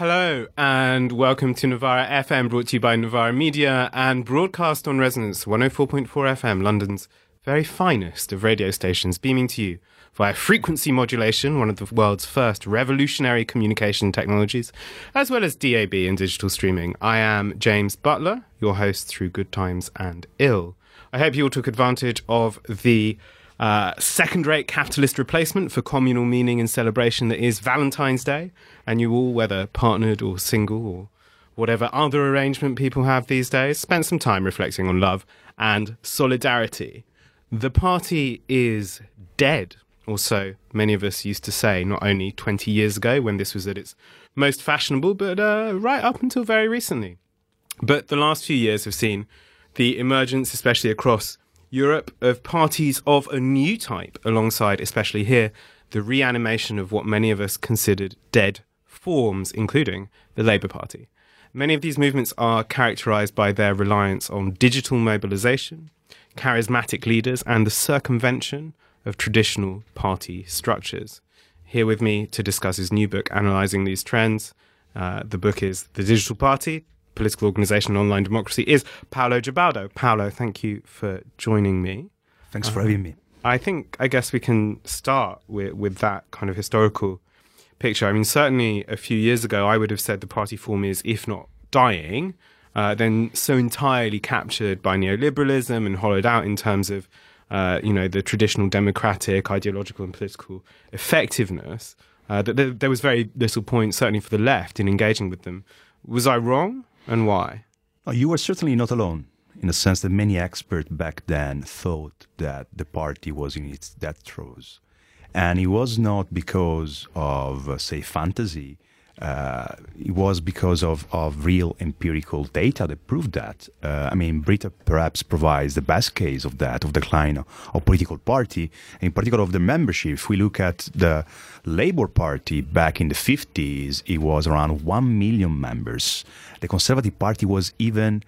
Hello and welcome to Novara FM, brought to you by Novara Media and broadcast on Resonance 104.4 FM, London's very finest of radio stations, beaming to you via frequency modulation, one of the world's first revolutionary communication technologies, as well as DAB and digital streaming. I am James Butler, your host through good times and ill. I hope you all took advantage of the uh, second rate capitalist replacement for communal meaning and celebration that is Valentine's Day. And you all, whether partnered or single or whatever other arrangement people have these days, spent some time reflecting on love and solidarity. The party is dead, or so many of us used to say, not only 20 years ago when this was at its most fashionable, but uh, right up until very recently. But the last few years have seen the emergence, especially across Europe of parties of a new type, alongside, especially here, the reanimation of what many of us considered dead forms, including the Labour Party. Many of these movements are characterized by their reliance on digital mobilization, charismatic leaders, and the circumvention of traditional party structures. Here with me to discuss his new book, analyzing these trends. Uh, the book is The Digital Party political organization online democracy is Paolo Gerbaudo. Paolo, thank you for joining me. Thanks for having me. I think, I guess we can start with, with that kind of historical picture. I mean, certainly a few years ago, I would have said the party form is, if not dying, uh, then so entirely captured by neoliberalism and hollowed out in terms of, uh, you know, the traditional democratic, ideological, and political effectiveness uh, that there, there was very little point, certainly for the left, in engaging with them. Was I wrong? And why? Oh, you were certainly not alone, in the sense that many experts back then thought that the party was in its death throes. And it was not because of, uh, say, fantasy uh, it was because of, of real empirical data that proved that. Uh, I mean, Britain perhaps provides the best case of that, of decline of, of political party, in particular of the membership. If we look at the Labour Party back in the 50s, it was around 1 million members. The Conservative Party was even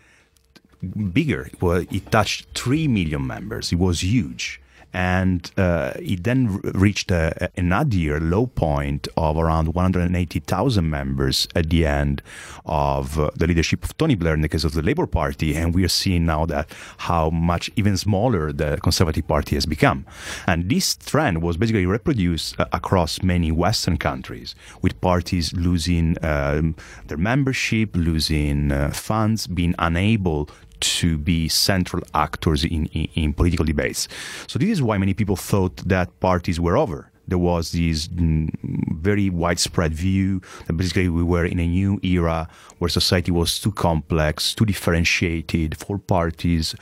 bigger. Well, it touched 3 million members. It was huge and uh, it then reached a, a nadir low point of around 180,000 members at the end of uh, the leadership of Tony Blair in the case of the Labour Party, and we are seeing now that how much even smaller the Conservative Party has become, and this trend was basically reproduced uh, across many Western countries, with parties losing um, their membership, losing uh, funds, being unable to be central actors in, in, in, political debates. So this is why many people thought that parties were over. There was this mm, very widespread view that basically we were in a new era where society was too complex, too differentiated for parties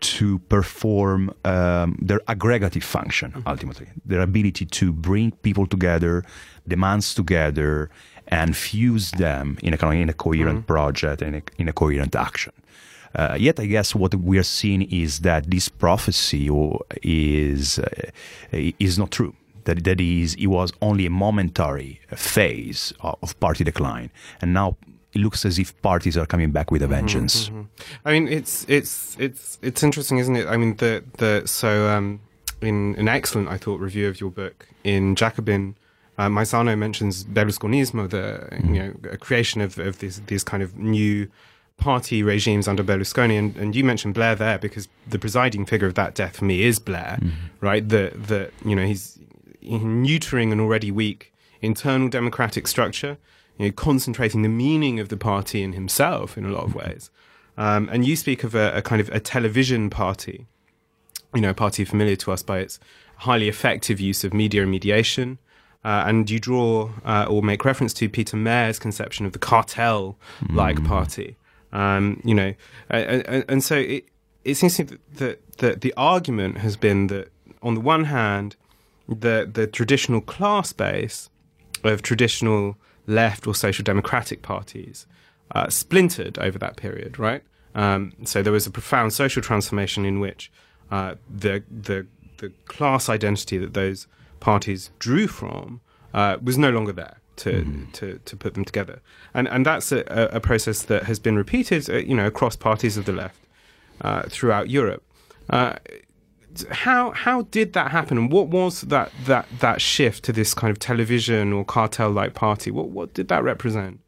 to perform um, their aggregative function, mm-hmm. ultimately, their ability to bring people together, demands together, and fuse them in a, in a coherent mm-hmm. project and in a coherent action. Uh, yet, I guess what we are seeing is that this prophecy is uh, is not true. That that is, it was only a momentary phase of party decline, and now it looks as if parties are coming back with a mm-hmm, vengeance. Mm-hmm, mm-hmm. I mean, it's it's it's it's interesting, isn't it? I mean, the the so um, in an excellent, I thought, review of your book in Jacobin. Uh, Maisano mentions Berlusconismo, the mm-hmm. you know creation of, of these these kind of new party regimes under Berlusconi, and, and you mentioned Blair there because the presiding figure of that death for me is Blair, mm-hmm. right? That that you know he's neutering an already weak internal democratic structure, you know, concentrating the meaning of the party in himself in a lot of ways. Um, and you speak of a, a, kind of a television party, you know, a party familiar to us by its highly effective use of media and mediation. Uh, and you draw uh, or make reference to Peter Mair's conception of the cartel-like mm. party, um, you know, and, and, so it, it seems to me that, that the argument has been that on the one hand, the the traditional class base of traditional left or social democratic parties uh, splintered over that period, right? Um, so there was a profound social transformation in which uh, the the the class identity that those parties drew from uh, was no longer there to, mm. to, to put them together. And, and that's a, a process that has been repeated, uh, you know, across parties of the left uh, throughout Europe. Uh, how how did that happen, and what was that, that, that shift to this kind of television or cartel-like party? What what did that represent?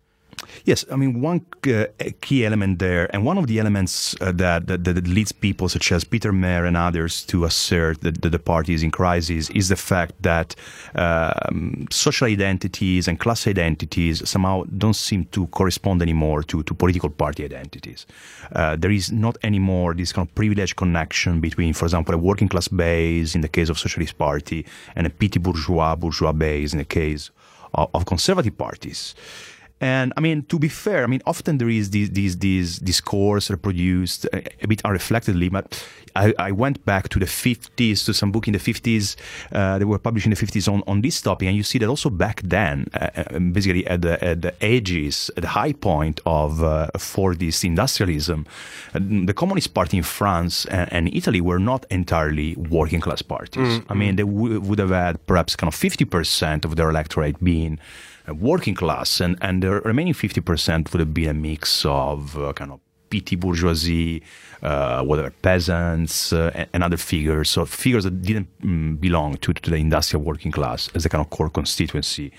Yes, I mean one uh, key element there, and one of the elements uh, that, that, that leads people such as Peter Mair and others to assert that, that the party is in crisis is the fact that um, social identities and class identities somehow don't seem to correspond anymore to, to political party identities. Uh, there is not anymore this kind of privileged connection between, for example, a working class base in the case of Socialist Party and a petty bourgeois bourgeois base in the case of, of conservative parties. And I mean, to be fair, I mean, often there is this, this, this discourse reproduced a, a bit unreflectedly, but I, I, went back to the 50s, to some book in the 50s, uh, they were published in the 50s on, on this topic, and you see that also back then, uh, uh basically at the, at the edges, at the high point of uh, Fordist industrialism, uh, the Communist Party in France and, and, Italy were not entirely working class parties. Mm-hmm. I mean, they w- would have had perhaps kind of 50% of their electorate being working class, and, and the remaining 50% would have been a mix of uh, kind of petty bourgeoisie, uh, whatever, peasants, uh, and, other figures, so figures that didn't um, belong to, to the industrial working class as a kind of core constituency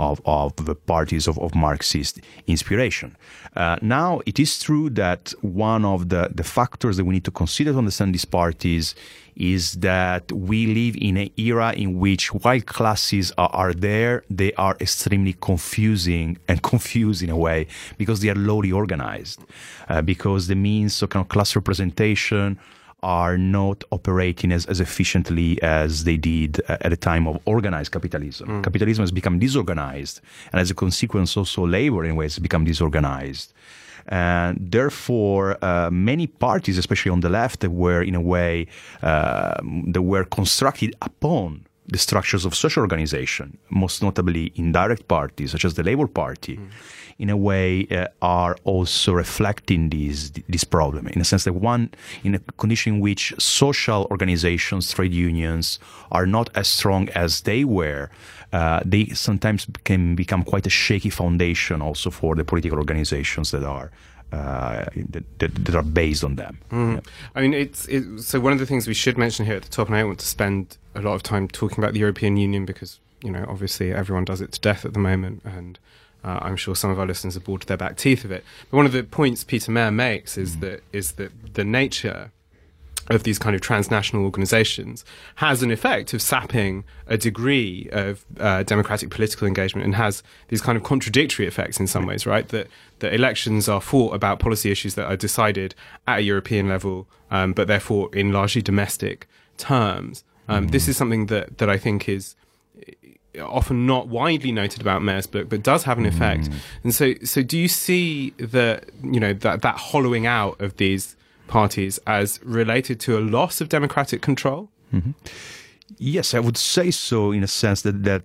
of, of the parties of, of Marxist inspiration. Uh, now, it is true that one of the, the factors that we need to consider to understand these parties is that we live in an era in which while classes are, are, there, they are extremely confusing and confused in a way because they are lowly organized, uh, because the means of kind of class representation are not operating as, as efficiently as they did at a time of organized capitalism. Mm. Capitalism has become disorganized, and as a consequence, also labor in ways has become disorganized. And therefore, uh, many parties, especially on the left, were in a way uh, that were constructed upon the structures of social organization, most notably indirect parties such as the Labour Party. Mm in a way uh, are also reflecting this this problem in a sense that one in a condition in which social organizations trade unions are not as strong as they were uh, they sometimes can become quite a shaky foundation also for the political organizations that are uh, that, that, are based on them. Mm. Yeah. I mean, it's it, so one of the things we should mention here at the top, and I don't want to spend a lot of time talking about the European Union because you know obviously everyone does it to death at the moment, and uh, I'm sure some of our listeners are bored to their back teeth of it. But one of the points Peter Mair makes is mm. that is that the nature of these kind of transnational organizations has an effect of sapping a degree of uh, democratic political engagement and has these kind of contradictory effects in some ways, right? That that elections are fought about policy issues that are decided at a European level, um, but therefore in largely domestic terms. Um, mm. This is something that that I think is often not widely noted about Mair's book, but does have an effect. Mm. And so, so do you see the you know that that hollowing out of these parties as related to a loss of democratic control? Mm-hmm. Yes, I would say so in a sense that that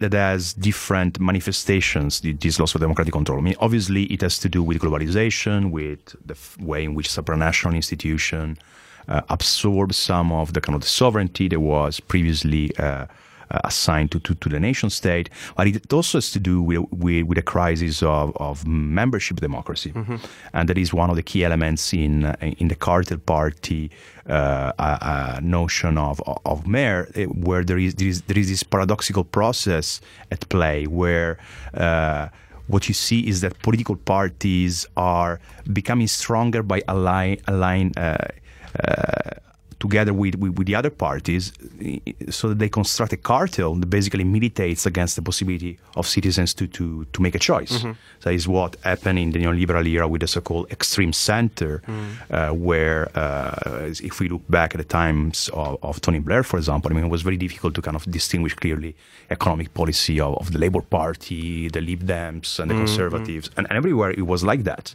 that has different manifestations, this loss of democratic control. I mean, obviously, it has to do with globalization, with the f- way in which supranational institution uh, absorb some of the kind of the sovereignty that was previously uh, uh, assigned to, to, to, the nation state, but it also has to do with, with, with a crisis of, of membership democracy. Mm-hmm. And that is one of the key elements in, uh, in the cartel party uh, uh, notion of, of Mair, eh, where there is, there is, there is this paradoxical process at play where uh, what you see is that political parties are becoming stronger by align, align uh, uh, together with, with, with, the other parties so that they construct a cartel that basically militates against the possibility of citizens to, to, to make a choice. Mm-hmm. That is what happened in the neoliberal era with the so-called extreme center, mm. uh, where uh, if we look back at the times of, of, Tony Blair, for example, I mean, it was very difficult to kind of distinguish clearly economic policy of, of the Labour Party, the Lib Dems, and the mm-hmm. Conservatives, and, and, everywhere it was like that.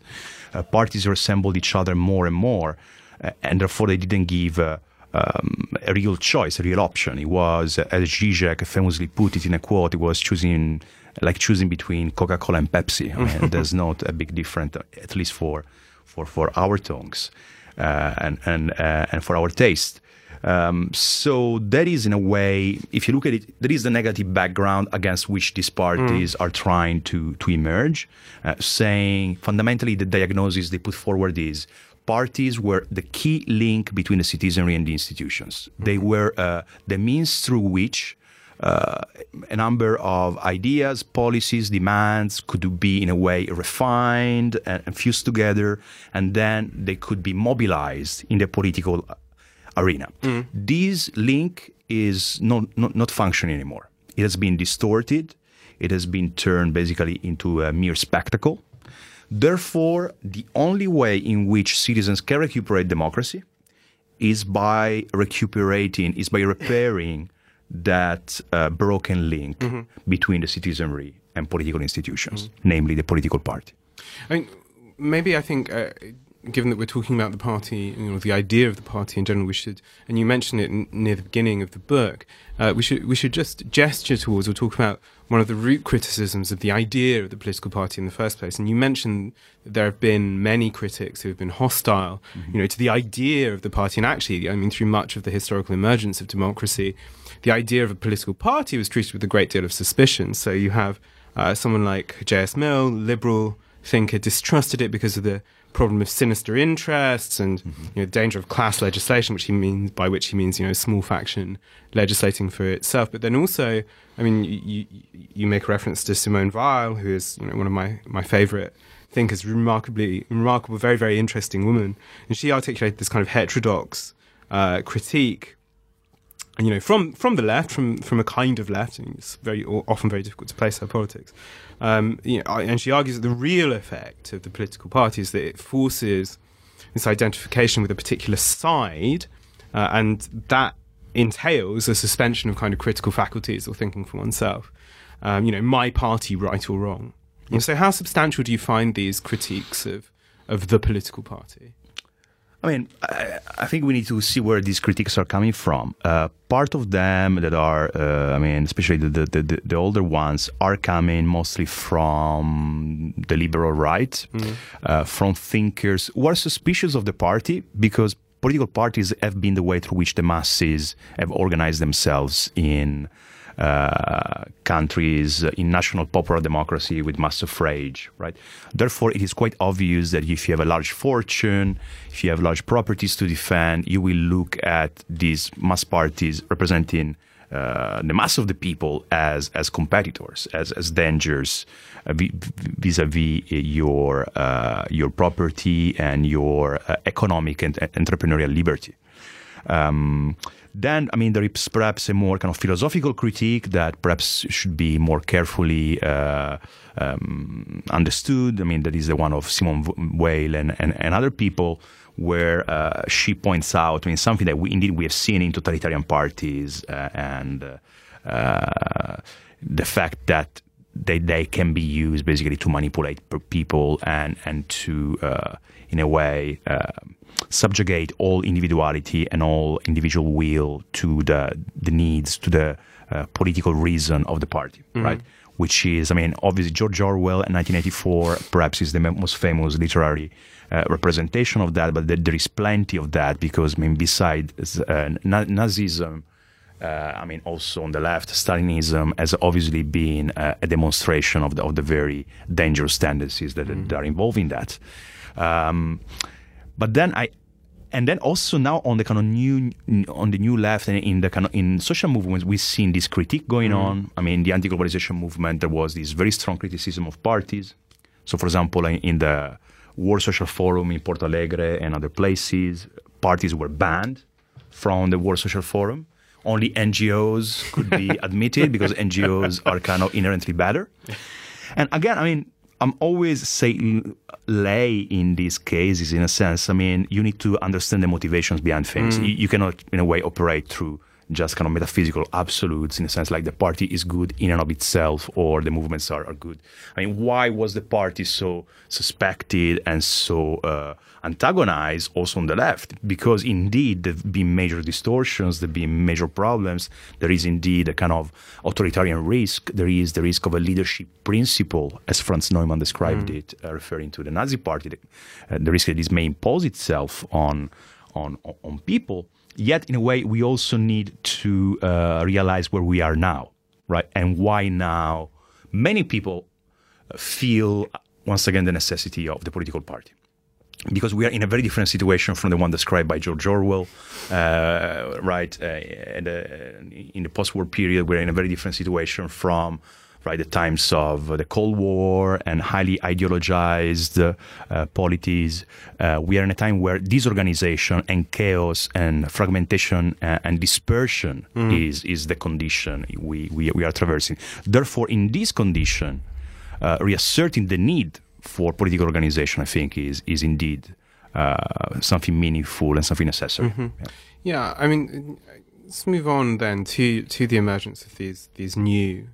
Uh, parties resembled each other more and more. Uh, and therefore they didn't give uh, um, a real choice, a real option. It was, as Zizek famously put it in a quote, it was choosing like choosing between Coca-Cola and Pepsi. I mean, there's not a big difference, at least for for for our tongues uh, and and uh, and for our taste. Um, so that is, in a way, if you look at it, there is the negative background against which these parties mm. are trying to to emerge, uh, saying fundamentally the diagnosis they put forward is parties were the key link between the citizenry and the institutions. They were uh, the means through which uh, a number of ideas, policies, demands could be in a way refined and, and fused together, and then they could be mobilized in the political arena. Mm. This link is not, not, not functioning anymore. It has been distorted. It has been turned basically into a mere spectacle. Therefore, the only way in which citizens can recuperate democracy is by recuperating, is by repairing that uh, broken link mm-hmm. between the citizenry and political institutions, mm-hmm. namely the political party. I mean, maybe I think, uh, given that we're talking about the party, you know, the idea of the party in general, we should, and you mentioned it n- near the beginning of the book, uh, we should we should just gesture towards or talk about one of the root criticisms of the idea of the political party in the first place. And you mentioned that there have been many critics who have been hostile, mm-hmm. you know, to the idea of the party. And actually, I mean, through much of the historical emergence of democracy, the idea of a political party was treated with a great deal of suspicion. So you have uh, someone like J.S. Mill, liberal thinker, distrusted it because of the problem of sinister interests and mm-hmm. you know, danger of class legislation, which he means by which he means you know small faction legislating for itself. But then also, I mean, you you make a reference to Simone Weil, who is you know one of my my favorite thinkers, remarkably remarkable, very very interesting woman, and she articulated this kind of heterodox uh, critique you know, from from the left, from from a kind of left, and it's very often very difficult to place her politics. Um, you know, and she argues that the real effect of the political party is that it forces this identification with a particular side, uh, and that entails a suspension of kind of critical faculties or thinking for oneself. Um, you know, my party, right or wrong. And so, how substantial do you find these critiques of of the political party? I mean, I, I, think we need to see where these critiques are coming from. Uh, part of them that are, uh, I mean, especially the, the, the, the, older ones, are coming mostly from the liberal right, mm-hmm. uh, from thinkers who are suspicious of the party because political parties have been the way through which the masses have organized themselves in uh, countries in national popular democracy with mass suffrage, right? Therefore, it is quite obvious that if you have a large fortune, if you have large properties to defend, you will look at these mass parties representing uh, the mass of the people as as competitors, as as dangers uh, vis-a-vis your uh, your property and your uh, economic and entrepreneurial liberty. Um, then, I mean, there is perhaps a more kind of philosophical critique that perhaps should be more carefully uh, um, understood. I mean, that is the one of Simone Weil and, and, and other people, where uh, she points out, I mean, something that we indeed we have seen in totalitarian parties uh, and uh, the fact that they, they can be used basically to manipulate people and, and to, uh, in a way, uh, subjugate all individuality and all individual will to the the needs to the uh, political reason of the party, mm-hmm. right? Which is, I mean, obviously George Orwell in 1984 perhaps is the most famous literary uh, representation of that, but there is plenty of that because, I mean, besides uh, Nazism. Uh, I mean, also on the left, Stalinism has obviously been uh, a demonstration of the, of the very dangerous tendencies that, mm. that are involved in that. Um, but then I, and then also now on the kind of new on the new left and in the kind of in social movements we've seen this critique going mm. on. I mean the anti-globalization movement there was this very strong criticism of parties. So for example in the world social forum in porto alegre and other places parties were banned from the world social forum. Only ngos could be admitted because ngos are kind of inherently better. And again i mean I'm always saying lay in these cases in a sense. I mean, you need to understand the motivations behind things. Mm. You, you, cannot, in a way, operate through just kind of metaphysical absolutes in a sense like the party is good in and of itself or the movements are, are good. I mean, why was the party so suspected and so uh, antagonized also on the left? Because indeed there have been major distortions, there have been major problems. There is indeed a kind of authoritarian risk. There is the risk of a leadership principle, as Franz Neumann described mm. it, uh, referring to the Nazi party, the, uh, the risk that this may impose itself on, on, on people. Yet, in a way, we also need to uh, realize where we are now, right? And why now many people feel, once again, the necessity of the political party. because we are in a very different situation from the one described by George Orwell, uh, right? Uh, in the post-war period, we're in a very different situation from right the times of the Cold War and highly ideologized uh, polities. Uh, we are in a time where disorganization and chaos and fragmentation and, and dispersion mm. is is the condition we, we we are traversing. Therefore, in this condition, uh, reasserting the need for political organization, I think, is is indeed uh, something meaningful and something necessary. Mm-hmm. Yeah. yeah. I mean, let's move on then to to the emergence of these these new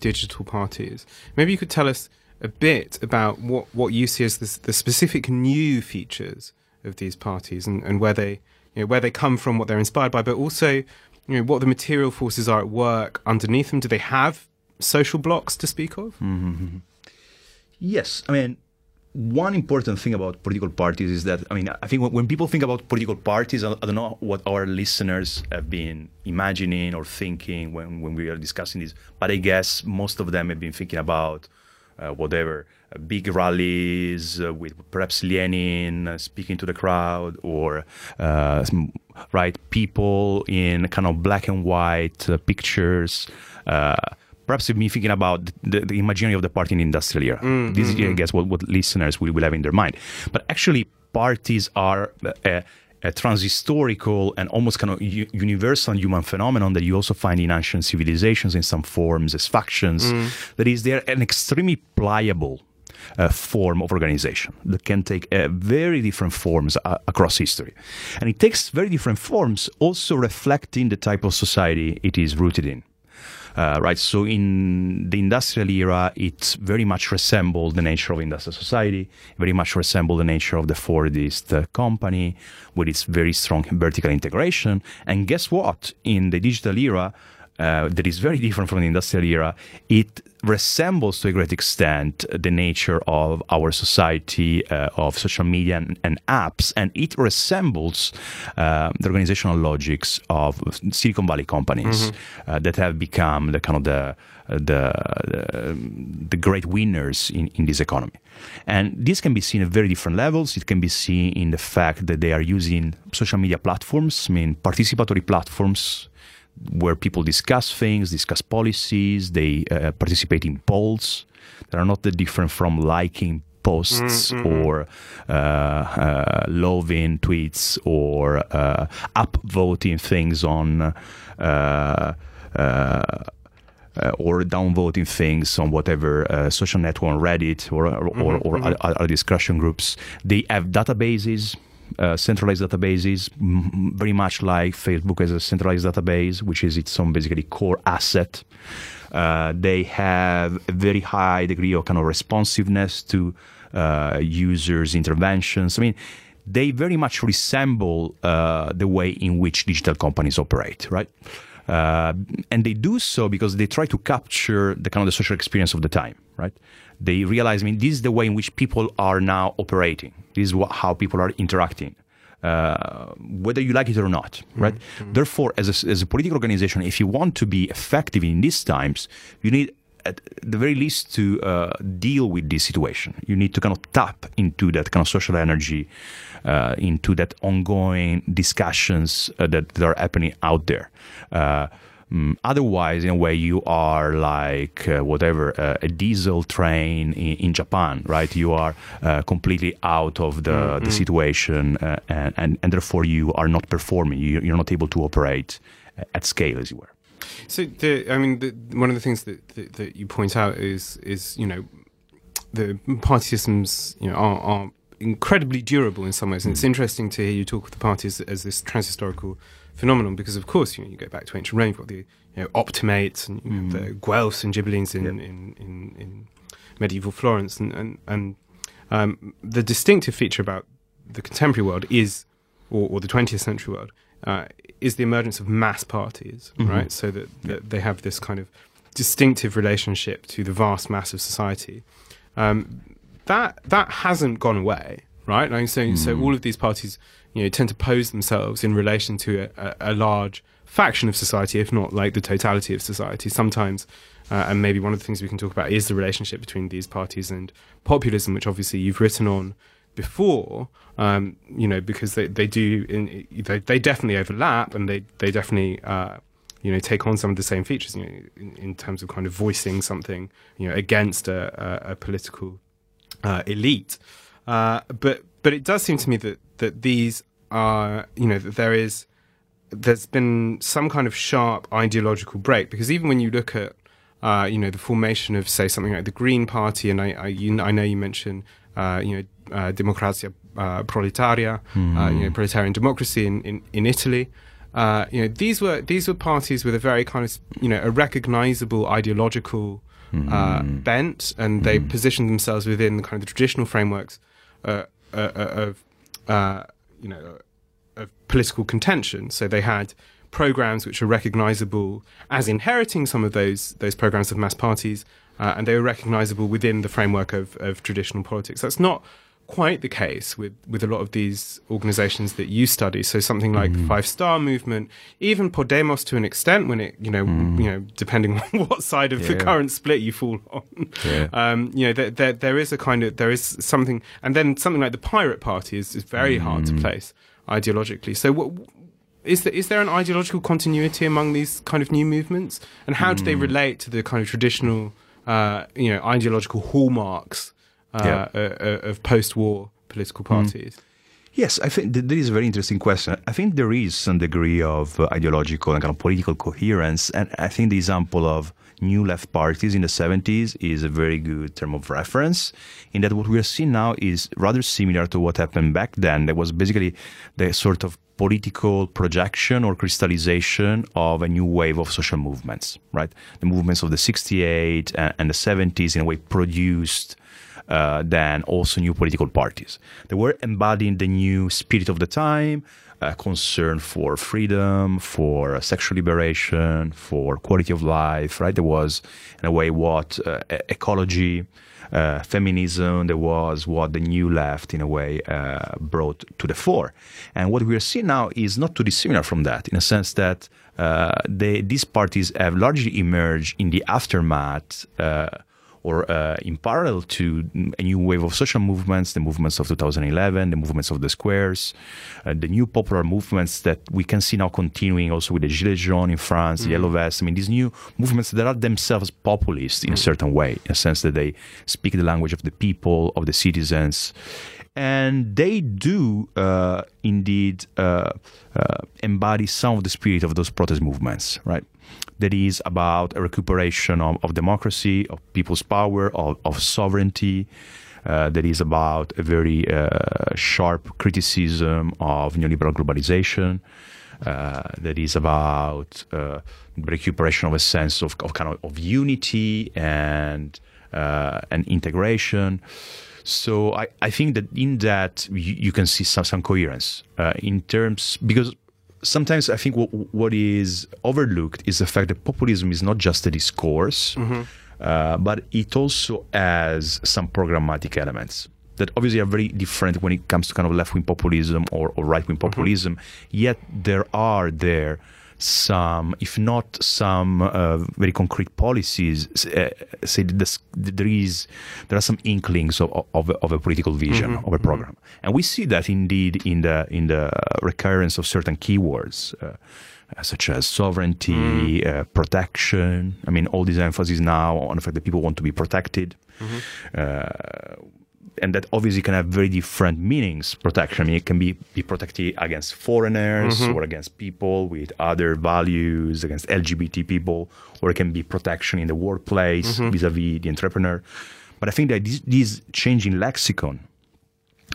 digital parties. Maybe you could tell us a bit about what what you see as the, the specific new features of these parties and, and where they you know, where they come from, what they're inspired by, but also you know what the material forces are at work underneath them. Do they have social blocks to speak of? Mm-hmm. Yes, I mean, one important thing about political parties is that I mean I think when people think about political parties, I don't know what our listeners have been imagining or thinking when, when we are discussing this, but I guess most of them have been thinking about uh, whatever uh, big rallies uh, with perhaps Lenin uh, speaking to the crowd or uh, right people in kind of black and white uh, pictures perhaps thinking about the, the, imaginary of the party in the industrial era. Mm, this is, I guess, what, what listeners will, will have in their mind. But actually, parties are a, a transhistorical and almost kind of u- universal human phenomenon that you also find in ancient civilizations in some forms as factions. Mm. That is, they're an extremely pliable uh, form of organization that can take uh, very different forms uh, across history. And it takes very different forms, also reflecting the type of society it is rooted in. Uh, right? So in the industrial era, it very much resembled the nature of industrial society, very much resembled the nature of the Fordist uh, company with its very strong vertical integration. And guess what? In the digital era, uh, that is very different from the industrial era, it resembles to a great extent the nature of our society uh, of social media and, and, apps, and it resembles uh, the organizational logics of Silicon Valley companies mm-hmm. uh, that have become the kind of the the, the, the great winners in, in this economy. And this can be seen at very different levels. It can be seen in the fact that they are using social media platforms, I mean, participatory platforms where people discuss things, discuss policies, they uh, participate in polls that are not that different from liking posts mm-hmm. or uh, uh, loving tweets or uh, upvoting things on. Uh, uh, uh, or downvoting things on whatever uh, social network on Reddit or or, mm-hmm, or, or mm-hmm. other discussion groups. They have databases uh, centralized databases, very much like Facebook as a centralized database, which is its own basically core asset. Uh, they have a very high degree of kind of responsiveness to uh, users' interventions. I mean, they very much resemble uh, the way in which digital companies operate, right? Uh, and they do so because they try to capture the kind of the social experience of the time, right? They realize, I mean, this is the way in which people are now operating. This is what, how people are interacting. Uh, whether you like it or not, right? Mm-hmm. Therefore, as a, as a political organization, if you want to be effective in these times, you need at the very least to uh, deal with this situation. You need to kind of tap into that kind of social energy, uh, into that ongoing discussions uh, that, that, are happening out there. Uh, Mm, otherwise, in a way, you are like uh, whatever uh, a diesel train in, in, Japan, right? You are uh, completely out of the, mm-hmm. the situation, uh, and, and, and therefore you are not performing. You, are not able to operate at scale as you were. So, the, I mean, the, one of the things that, that, that you point out is is you know the party systems you know are, are incredibly durable in some ways, and it's interesting to hear you talk of the parties as this transhistorical phenomenon because, of course, you, know, you go back to ancient Rome, you've got the you know, optimates and mm. the Guelphs and Ghibellines in, yeah. in, in, in, medieval Florence. And, and, and um, the distinctive feature about the contemporary world is, or, or the 20th century world, uh, is the emergence of mass parties, mm-hmm. right? So that, that yeah. they have this kind of distinctive relationship to the vast mass of society. Um, that that hasn't gone away, right? Like so, mm. so all of these parties you know, tend to pose themselves in relation to a, a, large faction of society, if not like the totality of society. Sometimes, uh, and maybe one of the things we can talk about is the relationship between these parties and populism, which obviously you've written on before, um, you know, because they, they do, in, they, they definitely overlap and they, they definitely, uh, you know, take on some of the same features, you know, in, in terms of kind of voicing something, you know, against a, a, a political uh, elite. Uh, but but it does seem to me that that these are, you know, that there is there's been some kind of sharp ideological break because even when you look at uh, you know the formation of say something like the Green Party, and I I, you, I know you mentioned uh, you know uh, Democrazia uh, Proletaria, mm. you know proletarian democracy in in, in Italy. Uh, you know these were these were parties with a very kind of you know a recognizable ideological mm. bent, and they mm-hmm. positioned themselves within the kind of the traditional frameworks uh, uh, of you know of political contention. So they had programs which are recognizable as inheriting some of those those programs of mass parties, uh, and they were recognizable within the framework of, of traditional politics. That's not quite the case with, with a lot of these organizations that you study. So something like mm. Five Star Movement, even Podemos to an extent, when it you know mm. you know depending on what side of yeah. the current split you fall on, yeah. um, you know there, there, there is a kind of there is something, and then something like the Pirate Party is, is very mm. hard to mm. place ideologically. So, what, is there is there an ideological continuity among these kind of new movements, and how mm. do they hmm. relate to the kind of traditional, uh, you know, ideological hallmarks uh, yeah. uh, uh of post-war political hmm. parties? Mm. Yes, I think that is a very interesting question. I think there is some degree of uh, ideological and kind of political coherence, and I think the example of new left parties in the 70s is a very good term of reference in that what we are seeing now is rather similar to what happened back then. There was basically the sort of political projection or crystallization of a new wave of social movements, right? The movements of the 68 and the 70s in a way produced uh, then also new political parties. They were embodying the new spirit of the time, uh, concern for freedom, for sexual liberation, for quality of life, right? There was, in a way, what uh, ecology, uh, feminism, there was what the new left, in a way, uh, brought to the fore. And what we are seeing now is not too dissimilar from that, in a sense that uh, they, these parties have largely emerged in the aftermath uh, or uh, in parallel to a new wave of social movements, the movements of 2011, the movements of the squares, uh, the new popular movements that we can see now continuing also with the Gilets jaunes in France, mm. the Yellow Vest. I mean, these new movements that are themselves populist in mm. a certain way, in a sense that they speak the language of the people, of the citizens. And they do uh, indeed uh, uh, embody some of the spirit of those protest movements, right? that is about a recuperation of, of democracy, of people's power, of, of sovereignty. Uh, that is about a very uh, sharp criticism of neoliberal globalization. Uh, that is about uh, recuperation of a sense of, of kind of, of unity and uh, and integration. So I, I think that in that you, you can see some, some coherence uh, in terms because sometimes I think what, what is overlooked is the fact that populism is not just a discourse, mm-hmm. uh, but it also has some programmatic elements that obviously are very different when it comes to kind of left wing populism or, or right wing mm-hmm. populism. Mm-hmm. Yet there are there some, if not some uh, very concrete policies, uh, say there is there are some inklings of, of, of a political vision mm-hmm. of a mm-hmm. program, mm-hmm. and we see that indeed in the in the recurrence of certain keywords. Uh, such as sovereignty, mm. uh, protection. I mean, all these emphasis now on the fact that people want to be protected. Mm-hmm. And that obviously can have very different meanings. Protection, I mean, it can be, be protected against foreigners mm-hmm. or against people with other values, against LGBT people, or it can be protection in the workplace mm-hmm. vis-a-vis the entrepreneur. But I think that this, this changing lexicon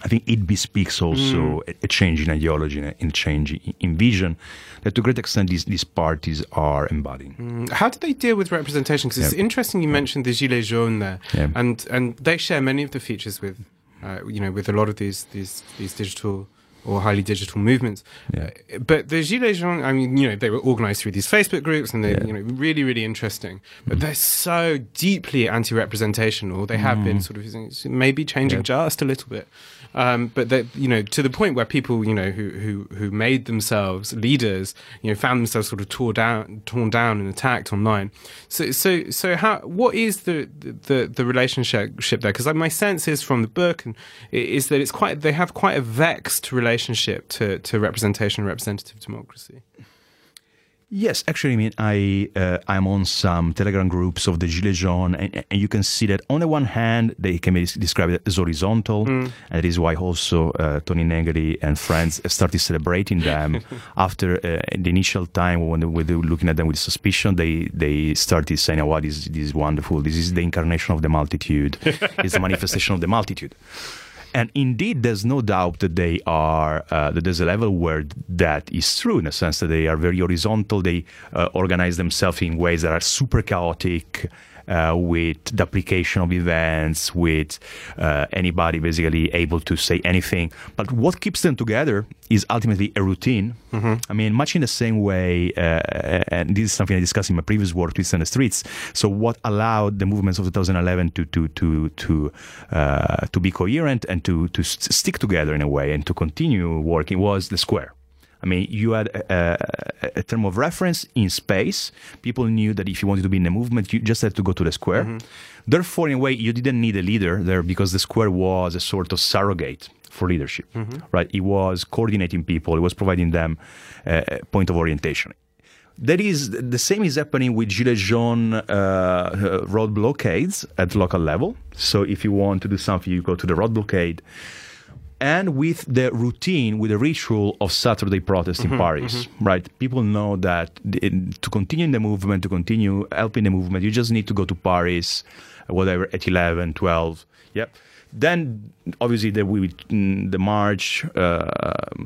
I think it bespeaks also mm. a, change in ideology and a change in vision that to a great extent these, these parties are embodying. Mm. How do they deal with representation? Because yeah. it's interesting you yeah. mentioned the Gilets jaunes there, yeah. and and they share many of the features with, uh, you know, with a lot of these these these digital or highly digital movements. Yeah. Uh, but the Gilets jaunes, I mean, you know, they were organized through these Facebook groups and they're, Yeah. you know, really, really interesting. But they're so deeply anti-representational. They have been sort of maybe changing Mm. Yeah. just a little bit. Um, but they, you know, to the point where people, you know, who, who, who made themselves leaders, you know, found themselves sort of tore down, torn down and attacked online. So, so, so how, what is the, the, the relationship there? Because my sense is from the book and is that it's quite, they have quite a vexed relationship to, to representation and representative democracy. Yes, actually, I mean, I uh, I'm on some Telegram groups of the Gilets jaunes, and, and you can see that on the one hand they can be described as horizontal, and that is why also uh, Toni Negri and friends started celebrating them after uh, the initial time when they were looking at them with suspicion. They they started saying, "Oh, wow, this, this is wonderful. This is the incarnation of the multitude. it's a manifestation of the multitude." And indeed, there's no doubt that they are uh, that there's a level where that is true in the sense that they are very horizontal. They uh, organize themselves in ways that are super chaotic. Uh, with the application of events, with uh, anybody basically able to say anything. But what keeps them together is ultimately a routine. I mean, much in the same way, uh, and this is something I discussed in my previous work, Tweets and the Streets. So, what allowed the movements of 2011 to to to to uh, to be coherent and to to stick together in a way and to continue working was the square. I mean, you had a, a, term of reference in space. People knew that if you wanted to be in a movement, you just had to go to the square. Therefore, in a way, you didn't need a leader there because the square was a sort of surrogate for leadership, right? It was coordinating people. It was providing them uh, a point of orientation. That is the same is happening with Gilets jaunes uh, road blockades at local level. So if you want to do something, you go to the road blockade and with the routine, with the ritual of Saturday protest in Paris, right? People know that in, to continue in the movement, to continue helping the movement, you just need to go to Paris, whatever, at 11, 12. Yep. Then obviously there will mm, the march uh,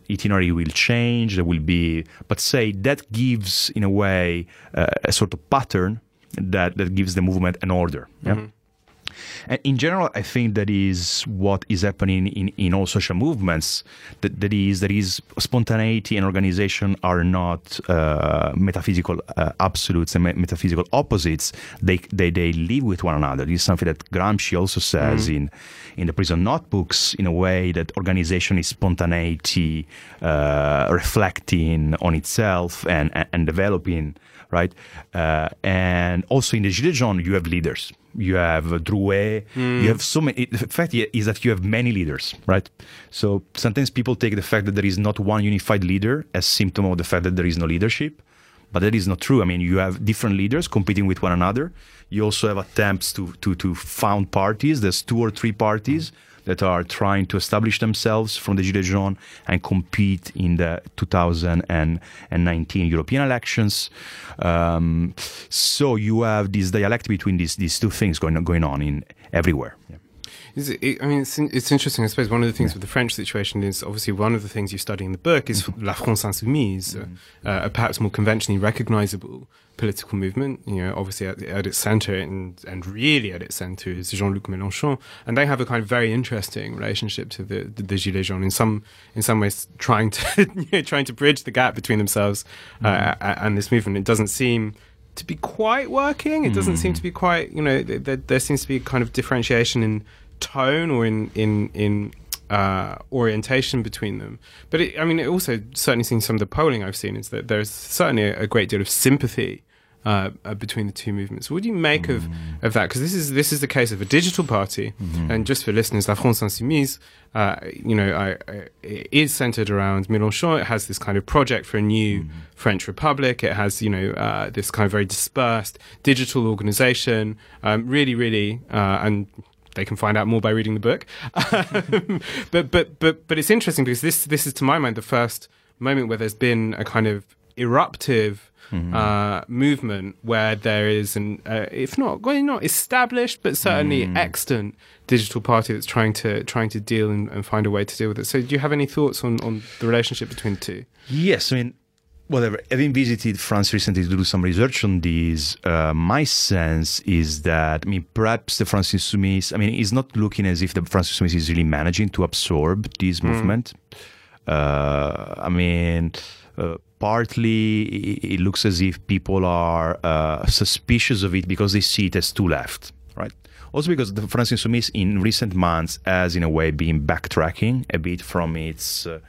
itinerary will change. There will be, but say that gives in a way uh, a sort of pattern that that gives the movement an order. Yeah. And in general, I think that is what is happening in, in all social movements. That, that is, that is spontaneity and organization are not uh, metaphysical uh, absolutes and me- metaphysical opposites. They, they they live with one another. This is something that Gramsci also says in in the prison notebooks. In a way that organization is spontaneity, uh, reflecting on itself and and, and developing right? Uh, and also in the Gilets jaunes, you have leaders. You have Drouet. You mm. have so many. The fact is that you have many leaders, right? So sometimes people take the fact that there is not one unified leader as symptom of the fact that there is no leadership. But that is not true. I mean, you have different leaders competing with one another. You also have attempts to, to, to found parties. There's two or three parties that are trying to establish themselves from the Gilets jaunes and compete in the 2019 European elections. Um, so you have this dialect between these, these two things going, going on in everywhere. Yeah. Is it, I mean, it's, it's interesting. I suppose one of the things with the French situation is obviously one of the things you study in the book is La France Insoumise, uh, uh, a perhaps more conventionally recognizable political movement. You know, obviously at, at its center and, and really at its center is Jean-Luc Mélenchon, and they have a kind of very interesting relationship to the, the, the Gilets jaunes in some in some ways, trying to you know, trying to bridge the gap between themselves uh, a- and this movement. It doesn't seem to be quite working. It doesn't seem to be quite, you know, th- th- there seems to be a kind of differentiation in tone or in in in uh, orientation between them. But it, I mean, it also certainly seems some of the polling I've seen is that there's certainly a, a great deal of sympathy. Uh, uh, between the two movements, what do you make of, of that? Because this is this is the case of a digital party, and just for listeners, La France Insoumise, uh, you know, I, I, it is centered around Mélenchon. It has this kind of project for a new French Republic. It has, you know, uh, this kind of very dispersed digital organization. Um, really, really, uh, and they can find out more by reading the book. but but but but it's interesting because this this is to my mind the first moment where there's been a kind of eruptive. Uh, movement where there is an, uh, if not, well, not established, but certainly extant digital party that's trying to trying to deal and, and find a way to deal with it. So, do you have any thoughts on, on the relationship between the two? Yes, I mean, whatever. Having visited France recently to do some research on this, uh, my sense is that, I mean, perhaps the France Insoumise, I mean, it's not looking as if the France Insoumise is really managing to absorb this movement. Uh, I mean, uh, partly it looks as if people are uh, suspicious of it because they see it as too left, right? Also because the France Insoumise in recent months has, in a way, been backtracking a bit from its uh,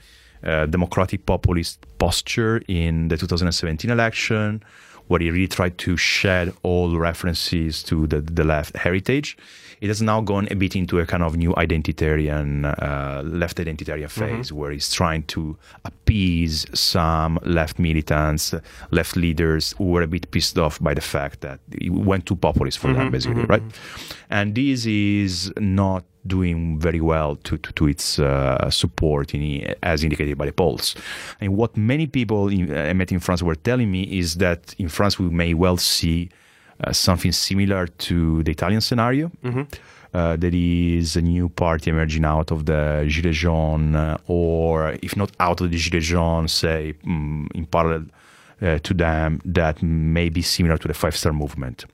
uh, democratic populist posture in the 2017 election, where he really tried to shed all references to the, the left heritage it has now gone a bit into a kind of new identitarian, uh, left identitarian mm-hmm. phase mm-hmm. where he's trying to appease some left militants, left leaders who were a bit pissed off by the fact that he went too populist for mm-hmm, them, basically, mm-hmm. right? And this is not doing very well to, to, to its uh, support in, as indicated by the polls. And what many people in, uh, I met in France were telling me is that in France we may well see uh, something similar to the Italian scenario. Mm-hmm. Uh, there is a new party emerging out of the Gilets jaunes, uh, or if not out of the Gilets jaunes, say um, in parallel uh, to them, that may be similar to the Five Star Movement.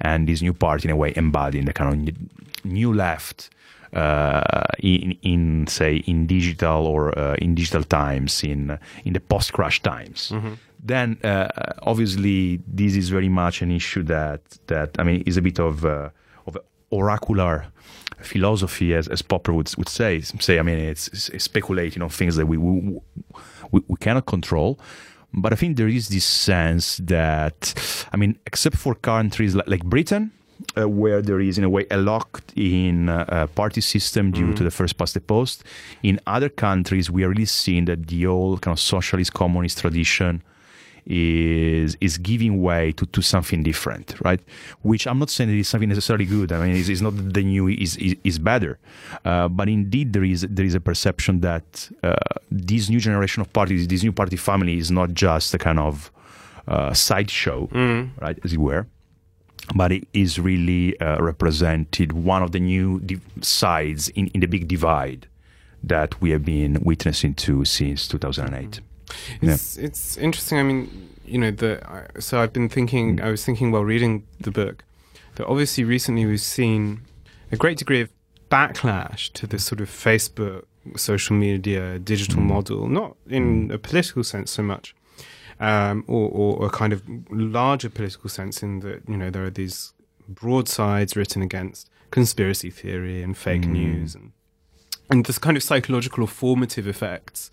And this new party, in a way, embodying the kind of new left uh, in, in, say in digital or uh, in digital times in in the post crash times. Mm-hmm then uh, obviously this is very much an issue that that I mean is a bit of uh, of oracular philosophy, as, as Popper would would say. Say I mean it's, it's speculating on things that we, we we, we cannot control. But I think there is this sense that I mean, except for countries like, like Britain, uh, where there is in a way a locked in uh, party system due mm. to the first past the post. In other countries, we are really seeing that the old kind of socialist communist tradition is is giving way to, to something different, right? Which I'm not saying it is something necessarily good. I mean, it's, it's not that the new is is, is better, uh, but indeed there is there is a perception that uh, this new generation of parties, this new party family, is not just a kind of uh, sideshow, mm. right, as it were but it is really uh, represented one of the new div- sides in, in the big divide that we have been witnessing to since 2008. It's yeah. it's interesting. I mean, you know, the so I've been thinking. I was thinking while reading the book that obviously recently we've seen a great degree of backlash to this sort of Facebook, social media, digital mm. model, not in mm. a political sense so much, um, or, or a kind of larger political sense in that you know there are these broadsides written against conspiracy theory and fake mm. news and and this kind of psychological or formative effects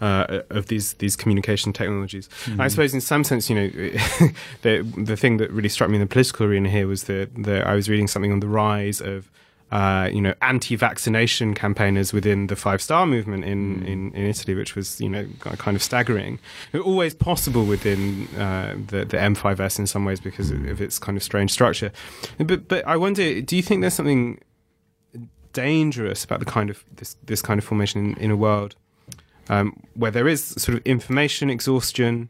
uh, of these these communication technologies. Mm-hmm. I suppose, in some sense, you know, the the thing that really struck me in the political arena here was that I was reading something on the rise of. Uh, you know, anti-vaccination campaigners within the Five Star Movement in, mm. in, in, Italy, which was you know kind of staggering. Always possible within uh, the the M5S in some ways because of its kind of strange structure. But but I wonder, do you think there's something dangerous about the kind of this this kind of formation in, in a world um, where there is sort of information exhaustion,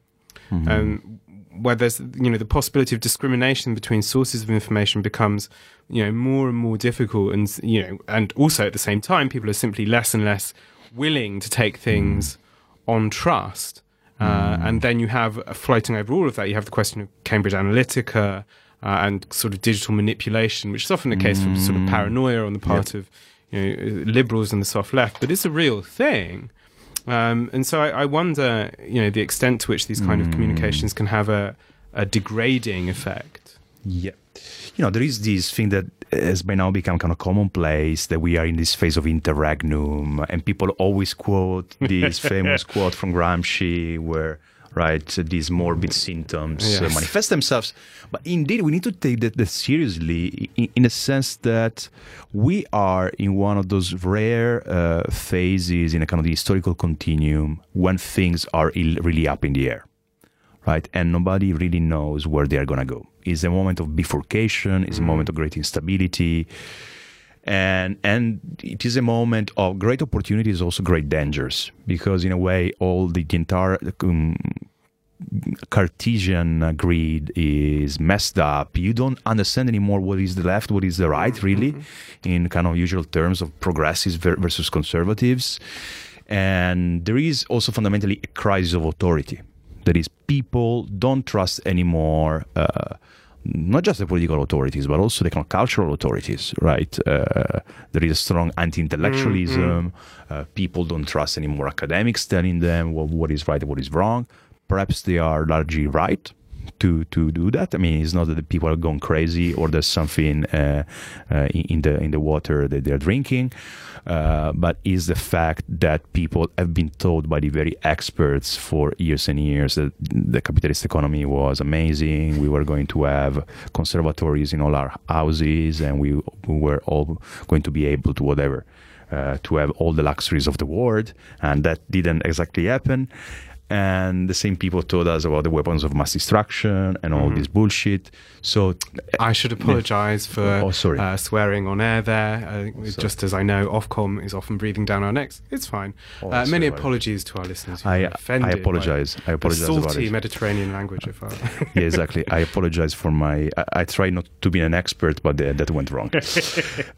mm-hmm. um, where there's you know the possibility of discrimination between sources of information becomes you know more and more difficult, and you know, and also at the same time, people are simply less and less willing to take things mm. on trust. Uh, mm. And then you have floating over all of that, you have the question of Cambridge Analytica uh, and sort of digital manipulation, which is often the case mm. for sort of mm. paranoia on the part yep. of you know, liberals and the soft left, but it's a real thing. Um, and so I, I, wonder, you know, the extent to which these kind mm. of communications can have a, a degrading effect. Yeah. You know, there is this thing that has by now become kind of commonplace that we are in this phase of interregnum, and people always quote this famous quote from Gramsci where right? these morbid symptoms uh, yes. manifest themselves. But indeed, we need to take that, that seriously in, in, a sense that we are in one of those rare uh, phases in a kind of the historical continuum when things are Ill, really up in the air, right? And nobody really knows where they are going to go. It's a moment of bifurcation, it's mm. a moment of great instability and and it is a moment of great opportunities, also great dangers, because in a way, all the, the entire um, Cartesian grid is messed up. You don't understand anymore what is the left, what is the right, really, mm-hmm. in kind of usual terms of progressives versus conservatives. And there is also fundamentally a crisis of authority. That is, people don't trust anymore. Uh, not just the political authorities, but also the kind of cultural authorities, right? Uh, there is a strong anti-intellectualism. Mm-hmm. Uh, people don't trust anymore academics telling them what, what is right and what is wrong. Perhaps they are largely right to to do that. I mean, it's not that the people are going crazy or there's something uh, uh, in the in the water that they're drinking, uh, but is the fact that people have been told by the very experts for years and years that the capitalist economy was amazing. We were going to have conservatories in all our houses, and we, we were all going to be able to whatever. Uh, to have all the luxuries of the world, and that didn't exactly happen and the same people told us about the weapons of mass destruction and all mm-hmm. this bullshit. So I should apologize for oh, sorry. Uh, swearing on air there. Uh, just as I know, Ofcom is often breathing down our necks. It's fine. Oh, uh, many apologies to our listeners. I, I apologize. I apologize. salty Mediterranean language. If I yeah, exactly. I apologize for my. I, I try not to be an expert, but uh, that went wrong.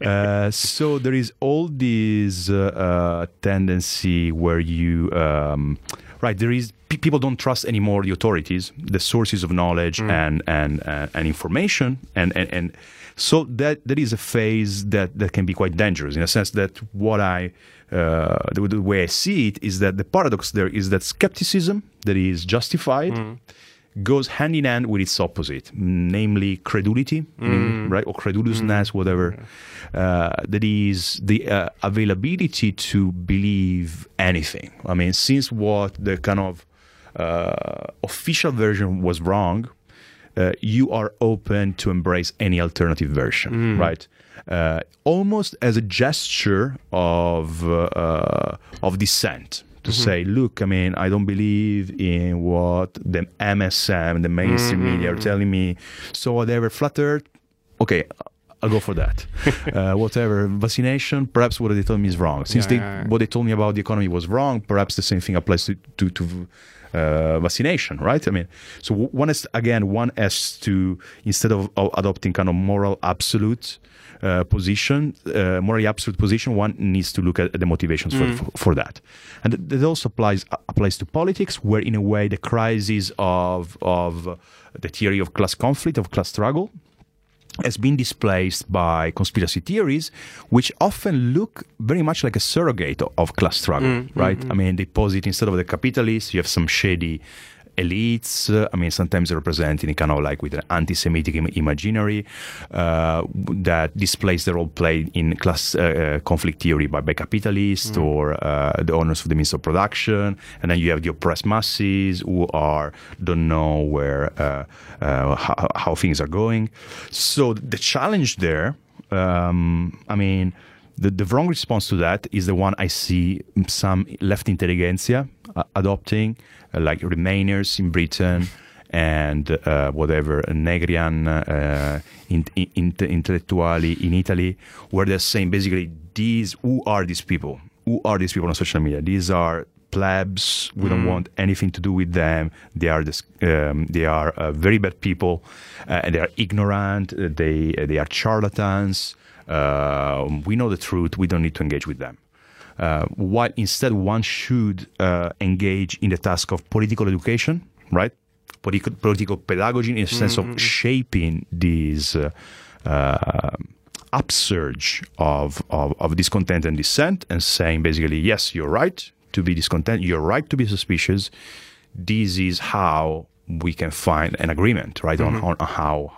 Uh, so there is all this uh, tendency where you. Um, right there is people don't trust anymore the authorities the sources of knowledge mm. and and uh, and information and, and and so that that is a phase that that can be quite dangerous in a sense that what i uh, the, the, way i see it is that the paradox there is that skepticism that is justified mm goes hand in hand with its opposite, namely credulity, mm. right, or credulousness, mm. whatever. Uh, that is the uh, availability to believe anything. I mean, since what the kind of uh, official version was wrong, uh, you are open to embrace any alternative version, mm. right? Uh, almost as a gesture of uh, of dissent to mm-hmm. say, look, I mean, I don't believe in what the MSM, the mainstream mm-hmm. media are telling me. So whatever, flat Earth, okay, I'll go for that. uh, whatever, vaccination, perhaps what they told me is wrong. Since yeah, they, yeah, yeah. what they told me about the economy was wrong, perhaps the same thing applies to, to, to uh, vaccination, right? I mean, so one is, again, one has to, instead of, adopting kind of moral absolute, uh, position, uh, morally absolute position, one needs to look at the motivations mm. for, for, that. And that also applies applies to politics, where in a way the crisis of of the theory of class conflict, of class struggle, has been displaced by conspiracy theories, which often look very much like a surrogate of class struggle, mm, right? Mm, I mean, they posit instead of the capitalists, you have some shady elites. I mean, sometimes representing kind of like with an anti-Semitic Im- imaginary uh, that displays the role played in class uh, uh conflict theory by, by capitalists mm. or uh, the owners of the means of production, and then you have the oppressed masses who are don't know where uh, how, how, things are going. So the challenge there, um, I mean. The, the, wrong response to that is the one I see some left intelligentsia adopting, uh, like Remainers in Britain and uh, whatever Negrian uh, in, in, intellectuali in Italy, where they're saying basically these who are these people? Who are these people on social media? These are plebs. We mm. don't want anything to do with them. They are this, um, they are uh, very bad people, uh, and they are ignorant. They they are charlatans. Uh, we know the truth. We don't need to engage with them uh, while instead one should uh, engage in the task of political education, right? Political, political pedagogy in a sense mm-hmm. of shaping this uh, uh, upsurge of, of, of discontent and dissent and saying basically, yes, you're right to be discontent, you're right to be suspicious. This is how we can find an agreement, right, mm-hmm. on, on how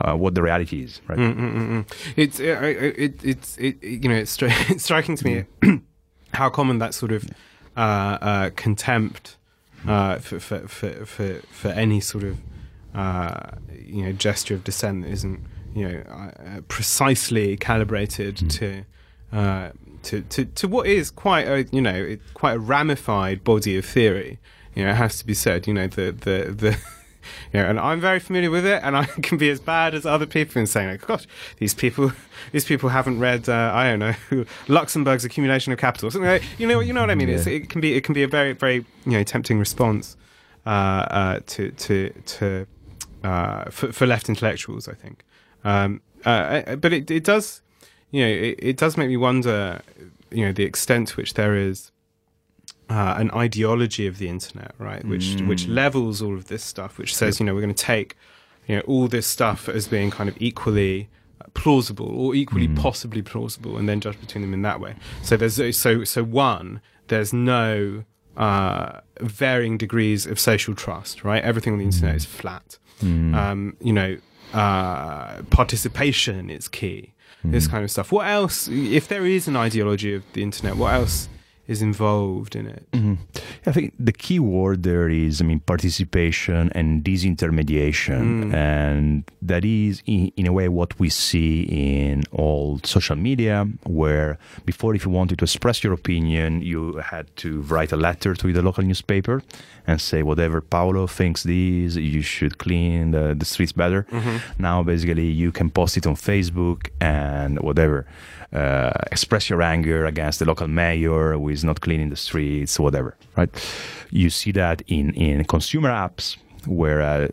uh, what the reality is, right? Mm-mm-mm. It's it, it, it's it, you know it's, stri- it's striking to me mm how common that sort of uh, uh, contempt uh, for, for, for, for, for any sort of uh, you know gesture of dissent that isn't you know uh, precisely calibrated mm. to. Uh, to, to, to what is quite a you know quite a ramified body of theory, you know, it has to be said. You know, the the the you know, and I'm very familiar with it, and I can be as bad as other people in saying, like, gosh, these people, these people haven't read, uh, I don't know, Luxembourg's accumulation of capital, something like, you know, you know what I mean? Yeah. it can be, it can be a very, very, you know, tempting response uh, uh, to, to, to, uh, for, for, left intellectuals, I think. Um, uh, but it, it does, you know, it, it does make me wonder, you know, the extent to which there is uh, an ideology of the internet, right? Which mm. which levels all of this stuff, which says, you know, we're going to take you know all this stuff as being kind of equally plausible or equally Mm. possibly plausible, and then judge between them in that way. So there's so so one there's no uh, varying degrees of social trust, right? Everything on the internet Mm. is flat. Um, you know, uh, participation is key. Mm. This kind of stuff. What else? If there is an ideology of the internet, what else is involved in it? Mm-hmm. I think the key word there is, I mean, participation and disintermediation. Mm. And that is, in, in a way, what we see in all social media, where before, if you wanted to express your opinion, you had to write a letter to the local newspaper and say, whatever Paolo thinks this, you should clean the, the streets better. Mm-hmm. Now, basically, you can post it on Facebook and whatever. Uh, express your anger against the local mayor who is not cleaning the streets, whatever, right? You see that in, in consumer apps where uh,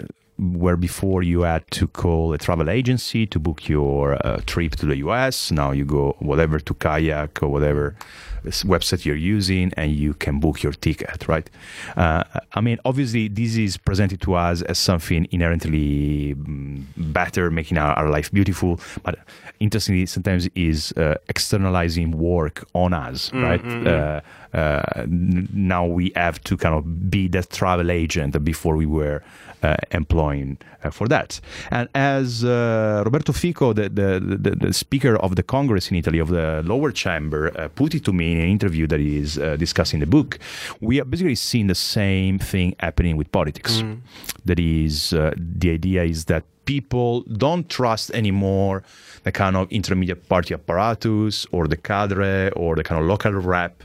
where before you had to call a travel agency to book your uh, trip to the US. Now you go whatever to Kayak or whatever website you're using, and you can book your ticket, right? Uh, I mean, obviously, this is presented to us as something inherently mm, better, making our, our life beautiful. But interestingly, sometimes is uh, externalizing work on us, right? Uh, uh, now we have to kind of be that travel agent before we were uh, employing uh, for that. And as uh, Roberto Fico, the, the, the, the Speaker of the Congress in Italy, of the lower chamber, uh, put it to me in an interview that he is uh, discussing the book, we are basically seeing the same thing happening with politics. That is, uh, the idea is that people don't trust anymore the kind of intermediate party apparatus or the cadre or the kind of local rep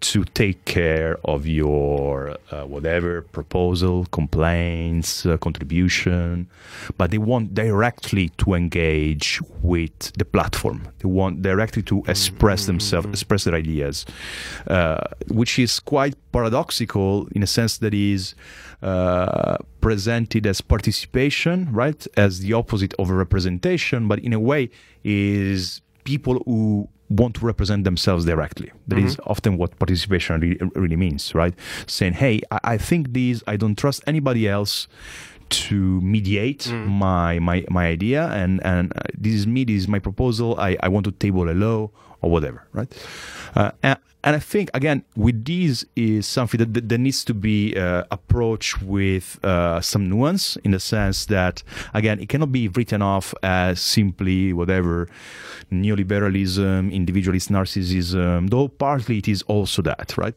to take care of your uh, whatever proposal, complaints, uh, contribution, but they want directly to engage with the platform. They want directly to express themselves, express their ideas, uh, which is quite paradoxical in a sense that is uh, presented as participation, right, as the opposite of representation, but in a way is people who want to represent themselves directly. That is often what participation really, really means, right? Saying, hey, I, I think these, I don't trust anybody else to mediate my, my my idea and and uh, this is me this is my proposal I, I want to table a law or whatever right? Uh, and, and I think again with this is something that, that, that needs to be uh, approached with uh, some nuance in the sense that again it cannot be written off as simply whatever neoliberalism individualist narcissism though partly it is also that right?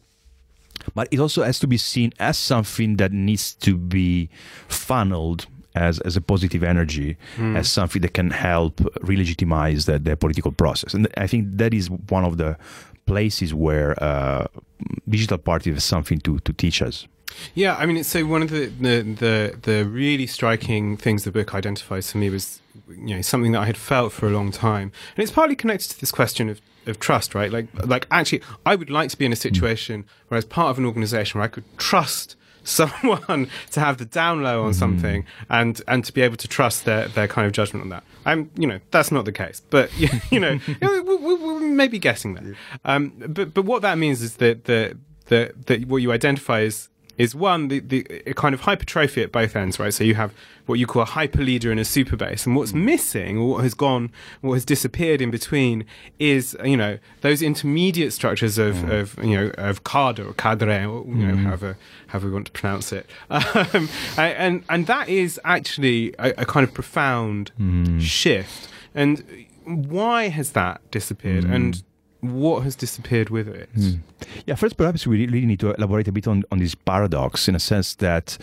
But it also has to be seen as something that needs to be funneled as, as a positive energy, as something that can help re-legitimize the, the political process. And I think that is one of the places where uh, digital parties has something to, to teach us. Yeah, I mean, so one of the, the the the really striking things the book identifies for me was, you know, something that I had felt for a long time, and it's partly connected to this question of, of trust, right? Like, like actually, I would like to be in a situation where, as part of an organization, where I could trust someone to have the down low on something and and to be able to trust their their kind of judgment on that. I'm, you know, that's not the case, but you know, you know, we, we, we may be guessing there. Um, but but what that means is that the the that what you identify is is one the, the a kind of hypertrophy at both ends, right? So you have what you call a hyper leader and a super base, and what's mm. missing, or what has gone, what has disappeared in between, is you know those intermediate structures of, mm. of you know of cadre or cadre, or you know mm. however however we want to pronounce it, um, and and that is actually a, a kind of profound shift. And why has that disappeared? And what has disappeared with it? Hmm. Yeah, first, perhaps we really need to elaborate a bit on, on this paradox in a sense that,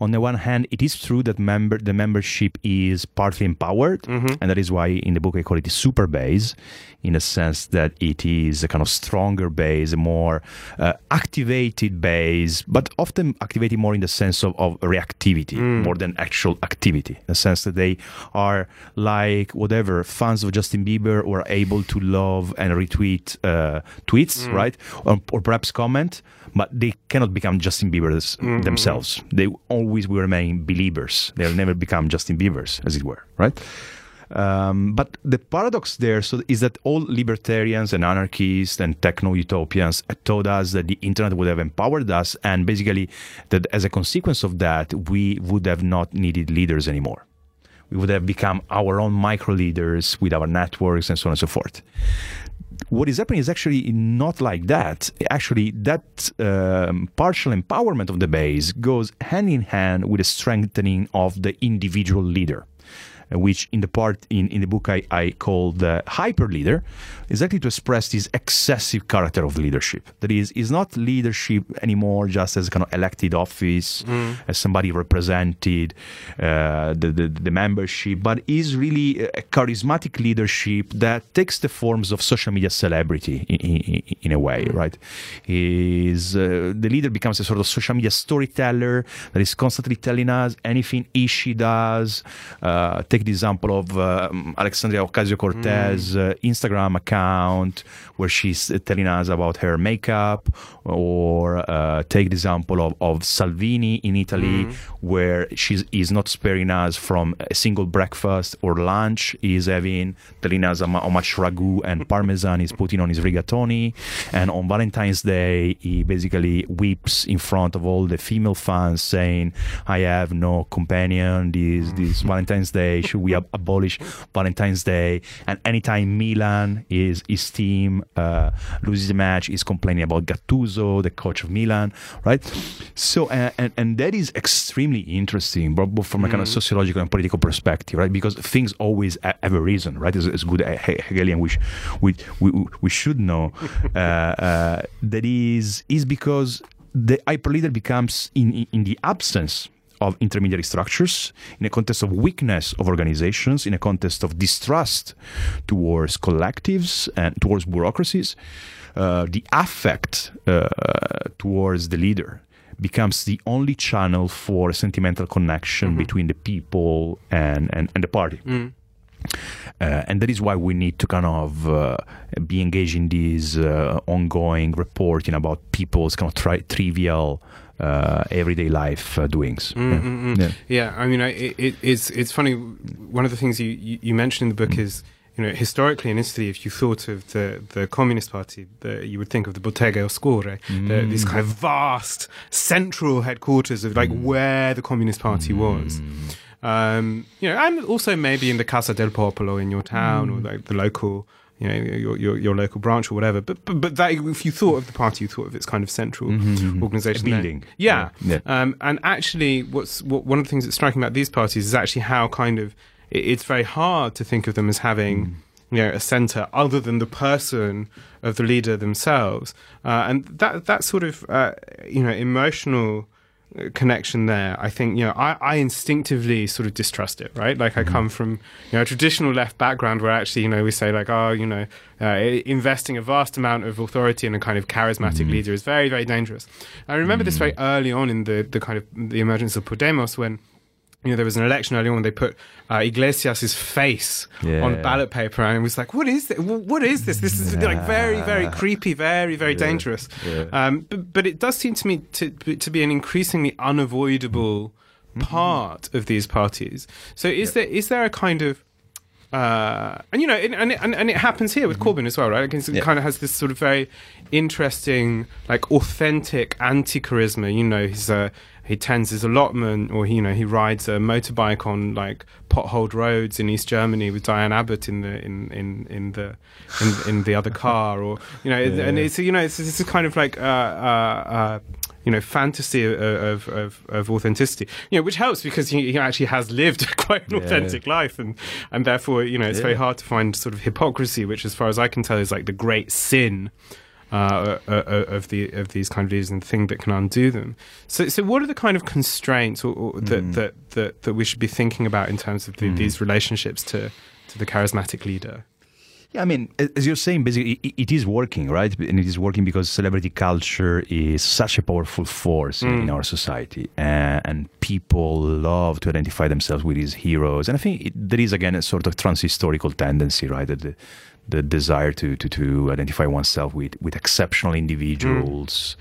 on the one hand, it is true that member the membership is partly empowered, mm-hmm. and that is why in the book I call it a super base, in a sense that it is a kind of stronger base, a more uh, activated base, but often activated more in the sense of, of reactivity mm. more than actual activity, in the sense that they are like whatever fans of Justin Bieber were able to love and retweet uh, tweets, right? Or, or perhaps comment, but they cannot become Justin Biebers themselves. They always will remain Beliebers. They'll never become Justin Biebers, as it were, right? Um, but the paradox there so is that all libertarians and anarchists and techno utopians told us that the internet would have empowered us, and basically that as a consequence of that, we would have not needed leaders anymore. we would have become our own micro leaders with our networks and so on and so forth what is happening is actually not like that. Actually, that um, partial empowerment of the base goes hand in hand with the strengthening of the individual leader. Uh, which in the part in, in the book I, I call the hyper leader, exactly to express this excessive character of leadership. That is, is not leadership anymore just as kind of elected office, mm. as somebody represented uh, the, the, the membership, but is really a charismatic leadership that takes the forms of social media celebrity in, in, in a way, mm. right? Is uh, the leader becomes a sort of social media storyteller that is constantly telling us anything he she does. Uh, take the example of um, Alexandria Ocasio Cortez mm. Uh, Instagram account where she's telling us about her makeup, or uh, take the example of, of Salvini in Italy, mm. where she is not sparing us from a single breakfast or lunch. He's having telling us how much ragu and parmesan he's putting on his rigatoni, and on Valentine's Day he basically weeps in front of all the female fans, saying, "I have no companion this this Valentine's Day. Should we ab- abolish Valentine's Day?" And anytime Milan is his team uh, loses a match, he's complaining about Gattuso, the coach of Milan, right? So, uh, and, and that is extremely interesting, both from a kind of mm. sociological and political perspective, right? Because things always have a reason, right? It's, it's good Hegelian, which we, we, we should know. uh, uh, that is, is because the hyper leader becomes in, in the absence of intermediary structures, in a context of weakness of organizations, in a context of distrust towards collectives and towards bureaucracies, uh, the affect uh, towards the leader becomes the only channel for a sentimental connection mm-hmm. between the people and, and, and the party. Mm. Uh, and that is why we need to kind of uh, be engaged in this uh, ongoing reporting about people's kind of tri- trivial uh, everyday life uh, doings. Mm-hmm. Yeah. yeah. I mean, I, it, it's it's funny. One of the things you, you, you mentioned in the book mm. is you know, historically in Italy, if you thought of the, the Communist Party, the, you would think of the Bottega Oscure, mm. the, these kind of vast central headquarters of like mm. where the Communist Party mm. was. Um, you know, and also maybe in the Casa del Popolo in your town or mm. like the local you know your, your, your local branch or whatever. But but but that if you thought of the party, you thought of its kind of central mm-hmm. mm-hmm. organization, building. Yeah, yeah. Um, and actually, what's what, one of the things that's striking about these parties is actually how kind of it, it's very hard to think of them as having. Mm. You know, a center other than the person of the leader themselves, uh, and that that sort of uh, you know emotional connection there. I think you know I, I instinctively sort of distrust it, right? Like I mm-hmm. come from you know a traditional left background where actually you know we say like oh you know uh, investing a vast amount of authority in a kind of charismatic mm-hmm. leader is very very dangerous. I remember mm-hmm. this very early on in the the kind of the emergence of Podemos when you know, there was an election earlier on. When they put uh, Iglesias's face yeah. on ballot paper, and it was like, "What is this? What is this? This is yeah. like very, very creepy, very, very yeah. dangerous." Um, but, but, it does seem to me to to be an increasingly unavoidable mm-hmm. part of these parties. So, is there is there a kind of uh, and you know, and, and, and it happens here with mm-hmm. Corbyn as well, right? Like it kind of has this sort of very interesting, like authentic anti-charisma. You know, he's a he tends his allotment, or he, you know, he rides a motorbike on like potholed roads in East Germany with Diane Abbott in the in in in the in, in the other car, or you know, yeah. and it's you know, it's it's kind of like uh, uh, uh, you know fantasy of, of, of, authenticity you know which helps because he, he actually has lived quite an yeah. authentic life and and therefore you know it's yeah. very hard to find sort of hypocrisy which as far as i can tell is like the great sin uh, uh, uh, of the of these kind of leaders and the thing that can undo them. So, so what are the kind of constraints or, or that, mm. that, that that we should be thinking about in terms of the, mm. these relationships to to the charismatic leader? Yeah, I mean, as you're saying, basically, it is working, right? And it is working because celebrity culture is such a powerful force mm. in our society, and, and, people love to identify themselves with these heroes. And I think it, there is again a sort of transhistorical tendency, right? That the, the desire to, to, to identify oneself with, with exceptional individuals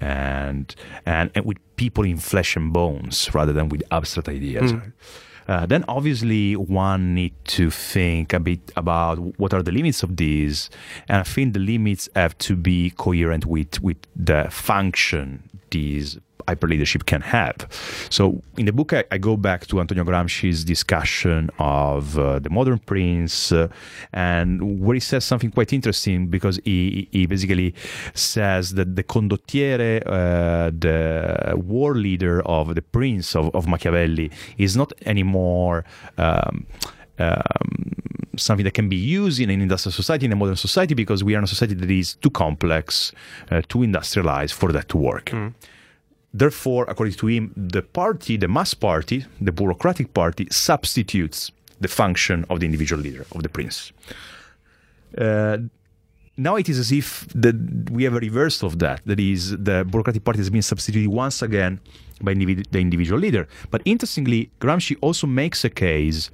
mm. and, and, and with people in flesh and bones rather than with abstract ideas. Mm. Uh, then obviously one need to think a bit about what are the limits of these, and I think the limits have to be coherent with with the function these hyper leadership can have. So in the book, I, I, go back to Antonio Gramsci's discussion of uh, the modern prince, uh, and where he says something quite interesting because he, he basically says that the condottiere, uh, the war leader of the prince of, of Machiavelli, is not anymore. Um, um, something that can be used in an industrial society, in a modern society, because we are in a society that is too complex, uh, too industrialized for that to work. Mm. Therefore, according to him, the party, the mass party, the bureaucratic party, substitutes the function of the individual leader, of the prince. Uh, now it is as if that we have a reversal of that. That is, the bureaucratic party has been substituted once again by individ- the individual leader. But interestingly, Gramsci also makes a case,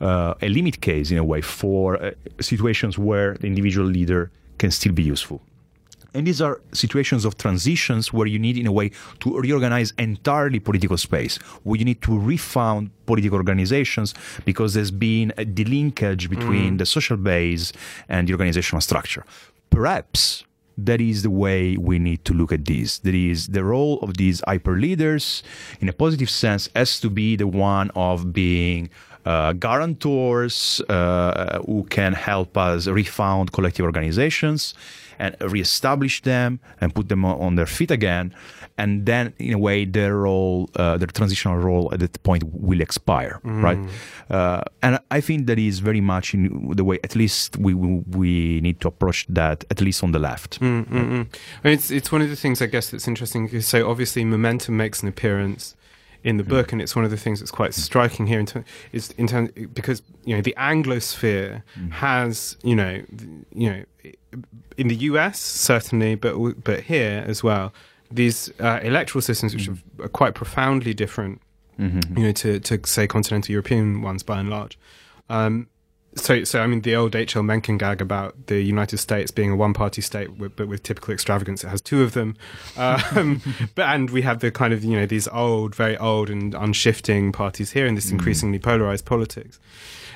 uh, a limit case in a way, for uh, situations where the individual leader can still be useful. And these are situations of transitions where you need, in a way, to reorganize entirely political space, where you need to refound political organizations because there's been a delinkage between mm. the social base and the organizational structure. Perhaps that is the way we need to look at this. That is, the role of these hyper leaders, in a positive sense, has to be the one of being uh, guarantors uh, who can help us refound collective organizations and reestablish them and put them on their feet again. And then, in a way, their role, uh, their transitional role at that point will expire, mm. right? Uh, and I think that is very much in the way, at least we we need to approach that, at least on the left. Mm, mm, mm. I mean, it's it's one of the things I guess that's interesting. So obviously, momentum makes an appearance in the book, and it's one of the things that's quite striking here. In ter- is in terms because you know the Anglosphere mm. has you know you know in the US certainly, but but here as well, these uh, electoral systems which mm. are quite profoundly different, mm-hmm. you know, to to say continental European ones by and large. Um, so, so I mean, the old H.L. Mencken gag about the United States being a one-party state, with, but with typical extravagance, it has two of them. Um, but and we have the kind of you know these old, very old and unshifting parties here in this mm. increasingly polarized politics.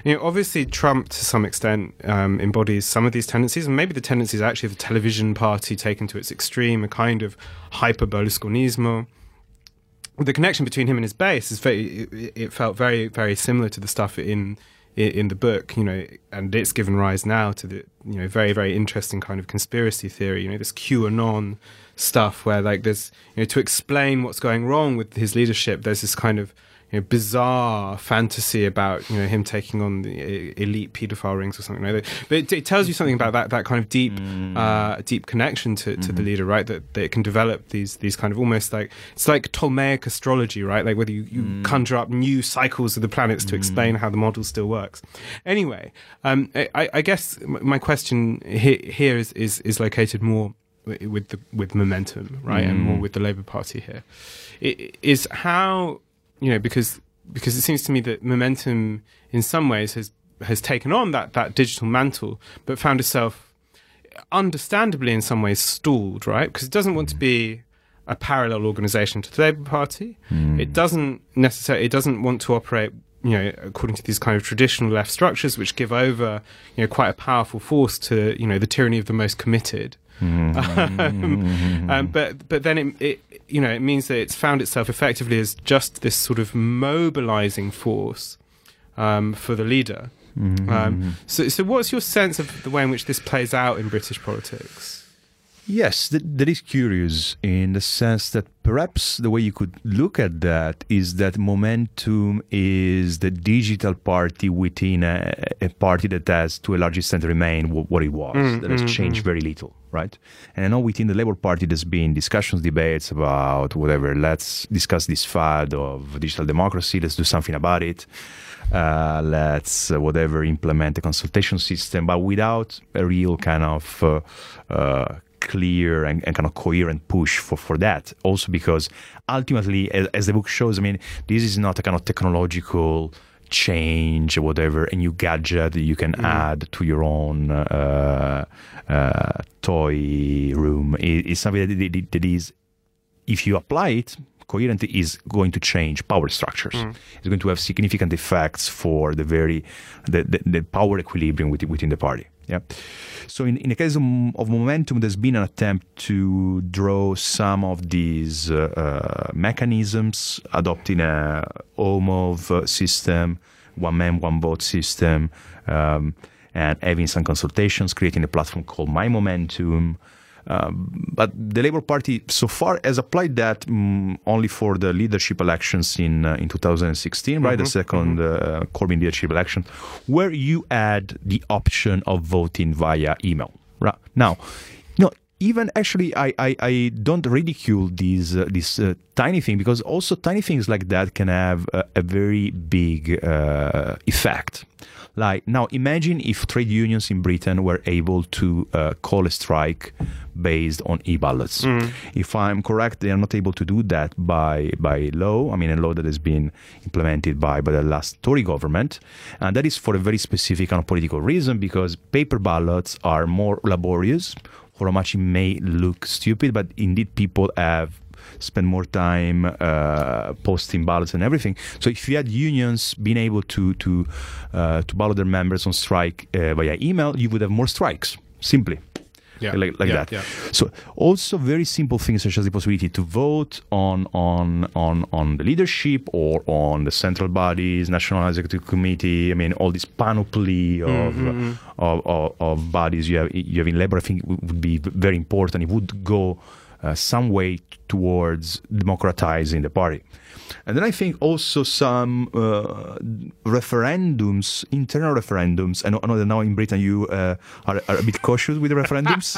You know, obviously, Trump to some extent um, embodies some of these tendencies, and maybe the tendencies actually of the television party taken to its extreme, a kind of hyper Berlusconismo the connection between him and his base is very it, it, felt very very similar to the stuff in in the book, you know, and it's given rise now to the, you know, very, very interesting kind of conspiracy theory, you know, this QAnon stuff where like there's, you know, to explain what's going wrong with his leadership, there's this kind of, you know, bizarre fantasy about you know him taking on the elite paedophile rings or something like that. But it, it tells you something about that that kind of deep, mm. uh, deep connection to, to mm-hmm. the leader, right? That, that it can develop these these kind of almost like it's like Ptolemaic astrology, right? Like whether you, you mm. conjure up new cycles of the planets to explain mm. how the model still works. Anyway, um, I, I, guess my question here is is is located more with the with momentum, right, and more mm. with the Labour Party here. It, is how you know, because because it seems to me that momentum, in some ways, has has taken on that that digital mantle, but found itself, understandably, in some ways, stalled. Right, because it doesn't want to be a parallel organization to the Labour Party. Mm. It doesn't necessarily. It doesn't want to operate you know, according to these kind of traditional left structures, which give over, you know, quite a powerful force to, you know, the tyranny of the most committed. Mm-hmm. um, but but then it, it, you know it means that it's found itself effectively as just this sort of mobilizing force um, for the leader. Mm-hmm. Um, so so what's your sense of the way in which this plays out in British politics? Yes, that, that is curious in the sense that perhaps the way you could look at that is that momentum is the digital party within a, a party that has, to a large extent, remained what it was, mm, that has mm, changed mm. very little, right? And I know within the Labour Party there's been discussions, debates about whatever, let's discuss this fad of digital democracy, let's do something about it. Uh, let's uh, whatever implement a consultation system, but without a real kind of uh, uh clear and, and, kind of coherent push for, for that. Also because ultimately, as, as, the book shows, I mean, this is not a kind of technological change or whatever, a new gadget you can mm. add to your own uh, uh, toy room. It, it's something that, that is, if you apply it coherent is going to change power structures. Mm. It's going to have significant effects for the very the, the, the power equilibrium within, within the party. Yeah. So in, in the case of, of, momentum, there's been an attempt to draw some of these uh, uh, mechanisms, adopting a OMOV system, one man, one vote system, um, and having some consultations, creating a platform called My Momentum. Um, but the Labour Party so far has applied that um, only for the leadership elections in uh, in 2016, mm-hmm, right? The 2nd mm-hmm. uh, Corbyn leadership election, where you add the option of voting via email. Right now, you know, even actually, I, I, I don't ridicule these uh, this uh, tiny thing because also tiny things like that can have a, a very big uh, effect. Like now, imagine if trade unions in Britain were able to uh, call a strike based on e-ballots. Mm. If I'm correct, they are not able to do that by by law. I mean, a law that has been implemented by by the last Tory government, and that is for a very specific and kind of political reason because paper ballots are more laborious. For how much it may look stupid, but indeed people have spend more time uh, posting ballots and everything. So if you had unions being able to to uh, to ballot their members on strike uh, via email, you would have more strikes. Simply. Yeah, like, like yeah, that. Yeah. So also very simple things such as the possibility to vote on on on on the leadership or on the central bodies, national executive committee. I mean, all this panoply of mm-hmm. of, of, of, bodies you have you have in labor. I think would be very important. It would go uh, some way towards democratizing the party. And then I think also some uh, referendums, internal referendums. I know, I know, that now in Britain you uh, are, are, a bit cautious with the referendums,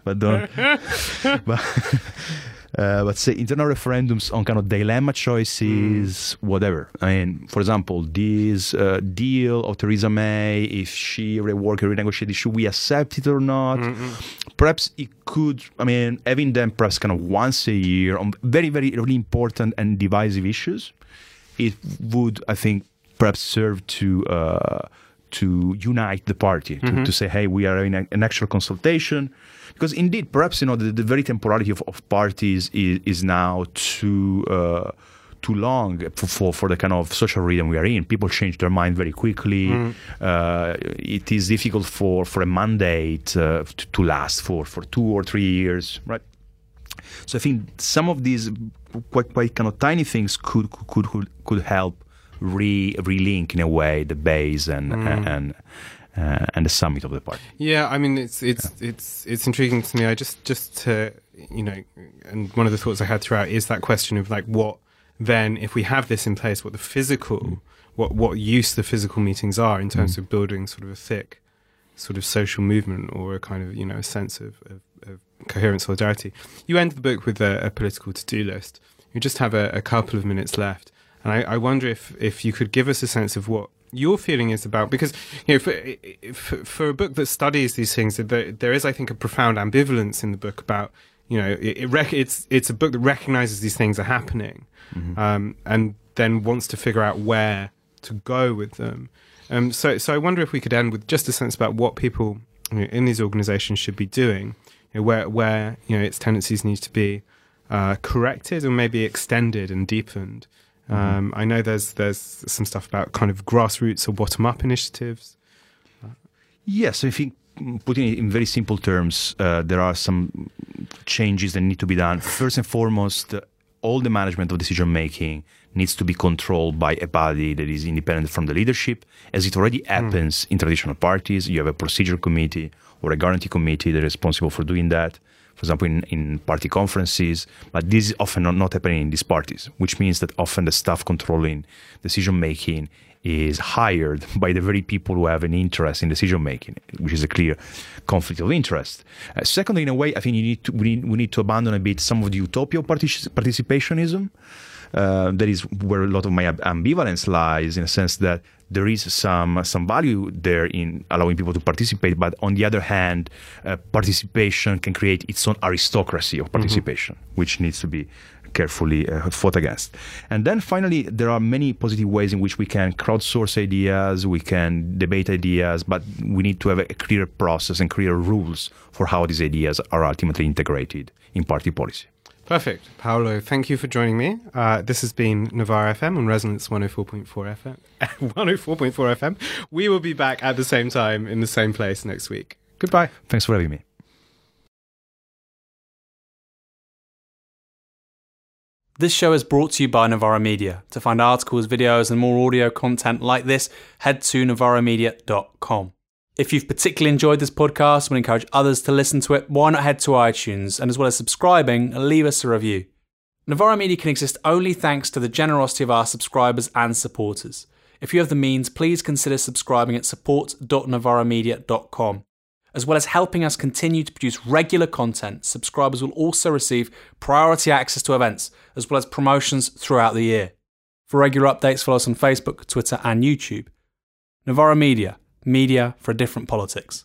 but don't. but, uh, but say internal referendums on kind of dilemma choices, mm. whatever. I mean, for example, this uh, deal of Theresa May, if she rework or renegotiate, should we accept it or not? Mm-hmm. Perhaps it could. I mean, having them perhaps kind of once a year on very, very really important and divisive issues, it would, I think, perhaps serve to. Uh, to unite the party, to, mm-hmm. to say, hey, we are in a, an actual consultation because indeed, perhaps you know the, the very temporality of, of parties is, is now too uh, too long for, for, for the kind of social rhythm we are in. People change their mind very quickly. Mm. Uh, it is difficult for for a mandate uh, to, to last for for two or three years, right? So I think some of these quite quite kind of tiny things could could could, could help re relink in a way the base and mm. and uh, and the summit of the party. Yeah, I mean it's it's yeah. it's it's intriguing to me. I just just to you know, and one of the thoughts I had throughout is that question of like what then if we have this in place, what the physical, mm. what what use the physical meetings are in terms mm. of building sort of a thick sort of social movement or a kind of you know a sense of, of, of coherent solidarity. You end the book with a, a political to do list. You just have a, a couple of minutes left. And I, I, wonder if, if you could give us a sense of what your feeling is about because you know for, for, for a book that studies these things there, there is I think a profound ambivalence in the book about you know it, it rec- it's it's a book that recognizes these things are happening mm-hmm. um, and then wants to figure out where to go with them um, so so I wonder if we could end with just a sense about what people you know, in these organizations should be doing you know, where where you know its tendencies need to be uh, corrected or maybe extended and deepened Mm-hmm. Um, I know there's there's some stuff about kind of grassroots or bottom up initiatives. Yes, I think putting it in very simple terms, uh, there are some changes that need to be done. First and foremost, all the management of decision making needs to be controlled by a body that is independent from the leadership, as it already mm. happens mm. in traditional parties. You have a procedure committee or a guarantee committee that is responsible for doing that for example, in, in party conferences, but this is often not, not happening in these parties, which means that often the staff controlling decision making is hired by the very people who have an interest in decision making, which is a clear conflict of interest. Uh, secondly, in a way, I think need to, we, need, we need to abandon a bit some of the utopia partic- participationism. Uh, that is where a lot of my ambivalence lies, in a sense that there is some some value there in allowing people to participate, but on the other hand, uh, participation can create its own aristocracy of mm-hmm. participation, mm-hmm. which needs to be carefully uh, fought against. And then finally, there are many positive ways in which we can crowdsource ideas, we can debate ideas, but we need to have a clear process and clear rules for how these ideas are ultimately integrated in party policy. Perfect. Paolo, thank you for joining me. Uh, this has been Novara FM on Resonance 104.4 FM. 104.4 FM. We will be back at the same time in the same place next week. Goodbye. Thanks for having me. This show is brought to you by Novara Media. To find articles, videos, and more audio content like this, head to novaramedia.com. If you've particularly enjoyed this podcast and would encourage others to listen to it, why not head to iTunes and as well as subscribing, leave us a review. Novara Media can exist only thanks to the generosity of our subscribers and supporters. If you have the means, please consider subscribing at support.novaramedia.com. As well as helping us continue to produce regular content, subscribers will also receive priority access to events, as well as promotions throughout the year. For regular updates, follow us on Facebook, Twitter, and YouTube. Novara Media, media for a different politics.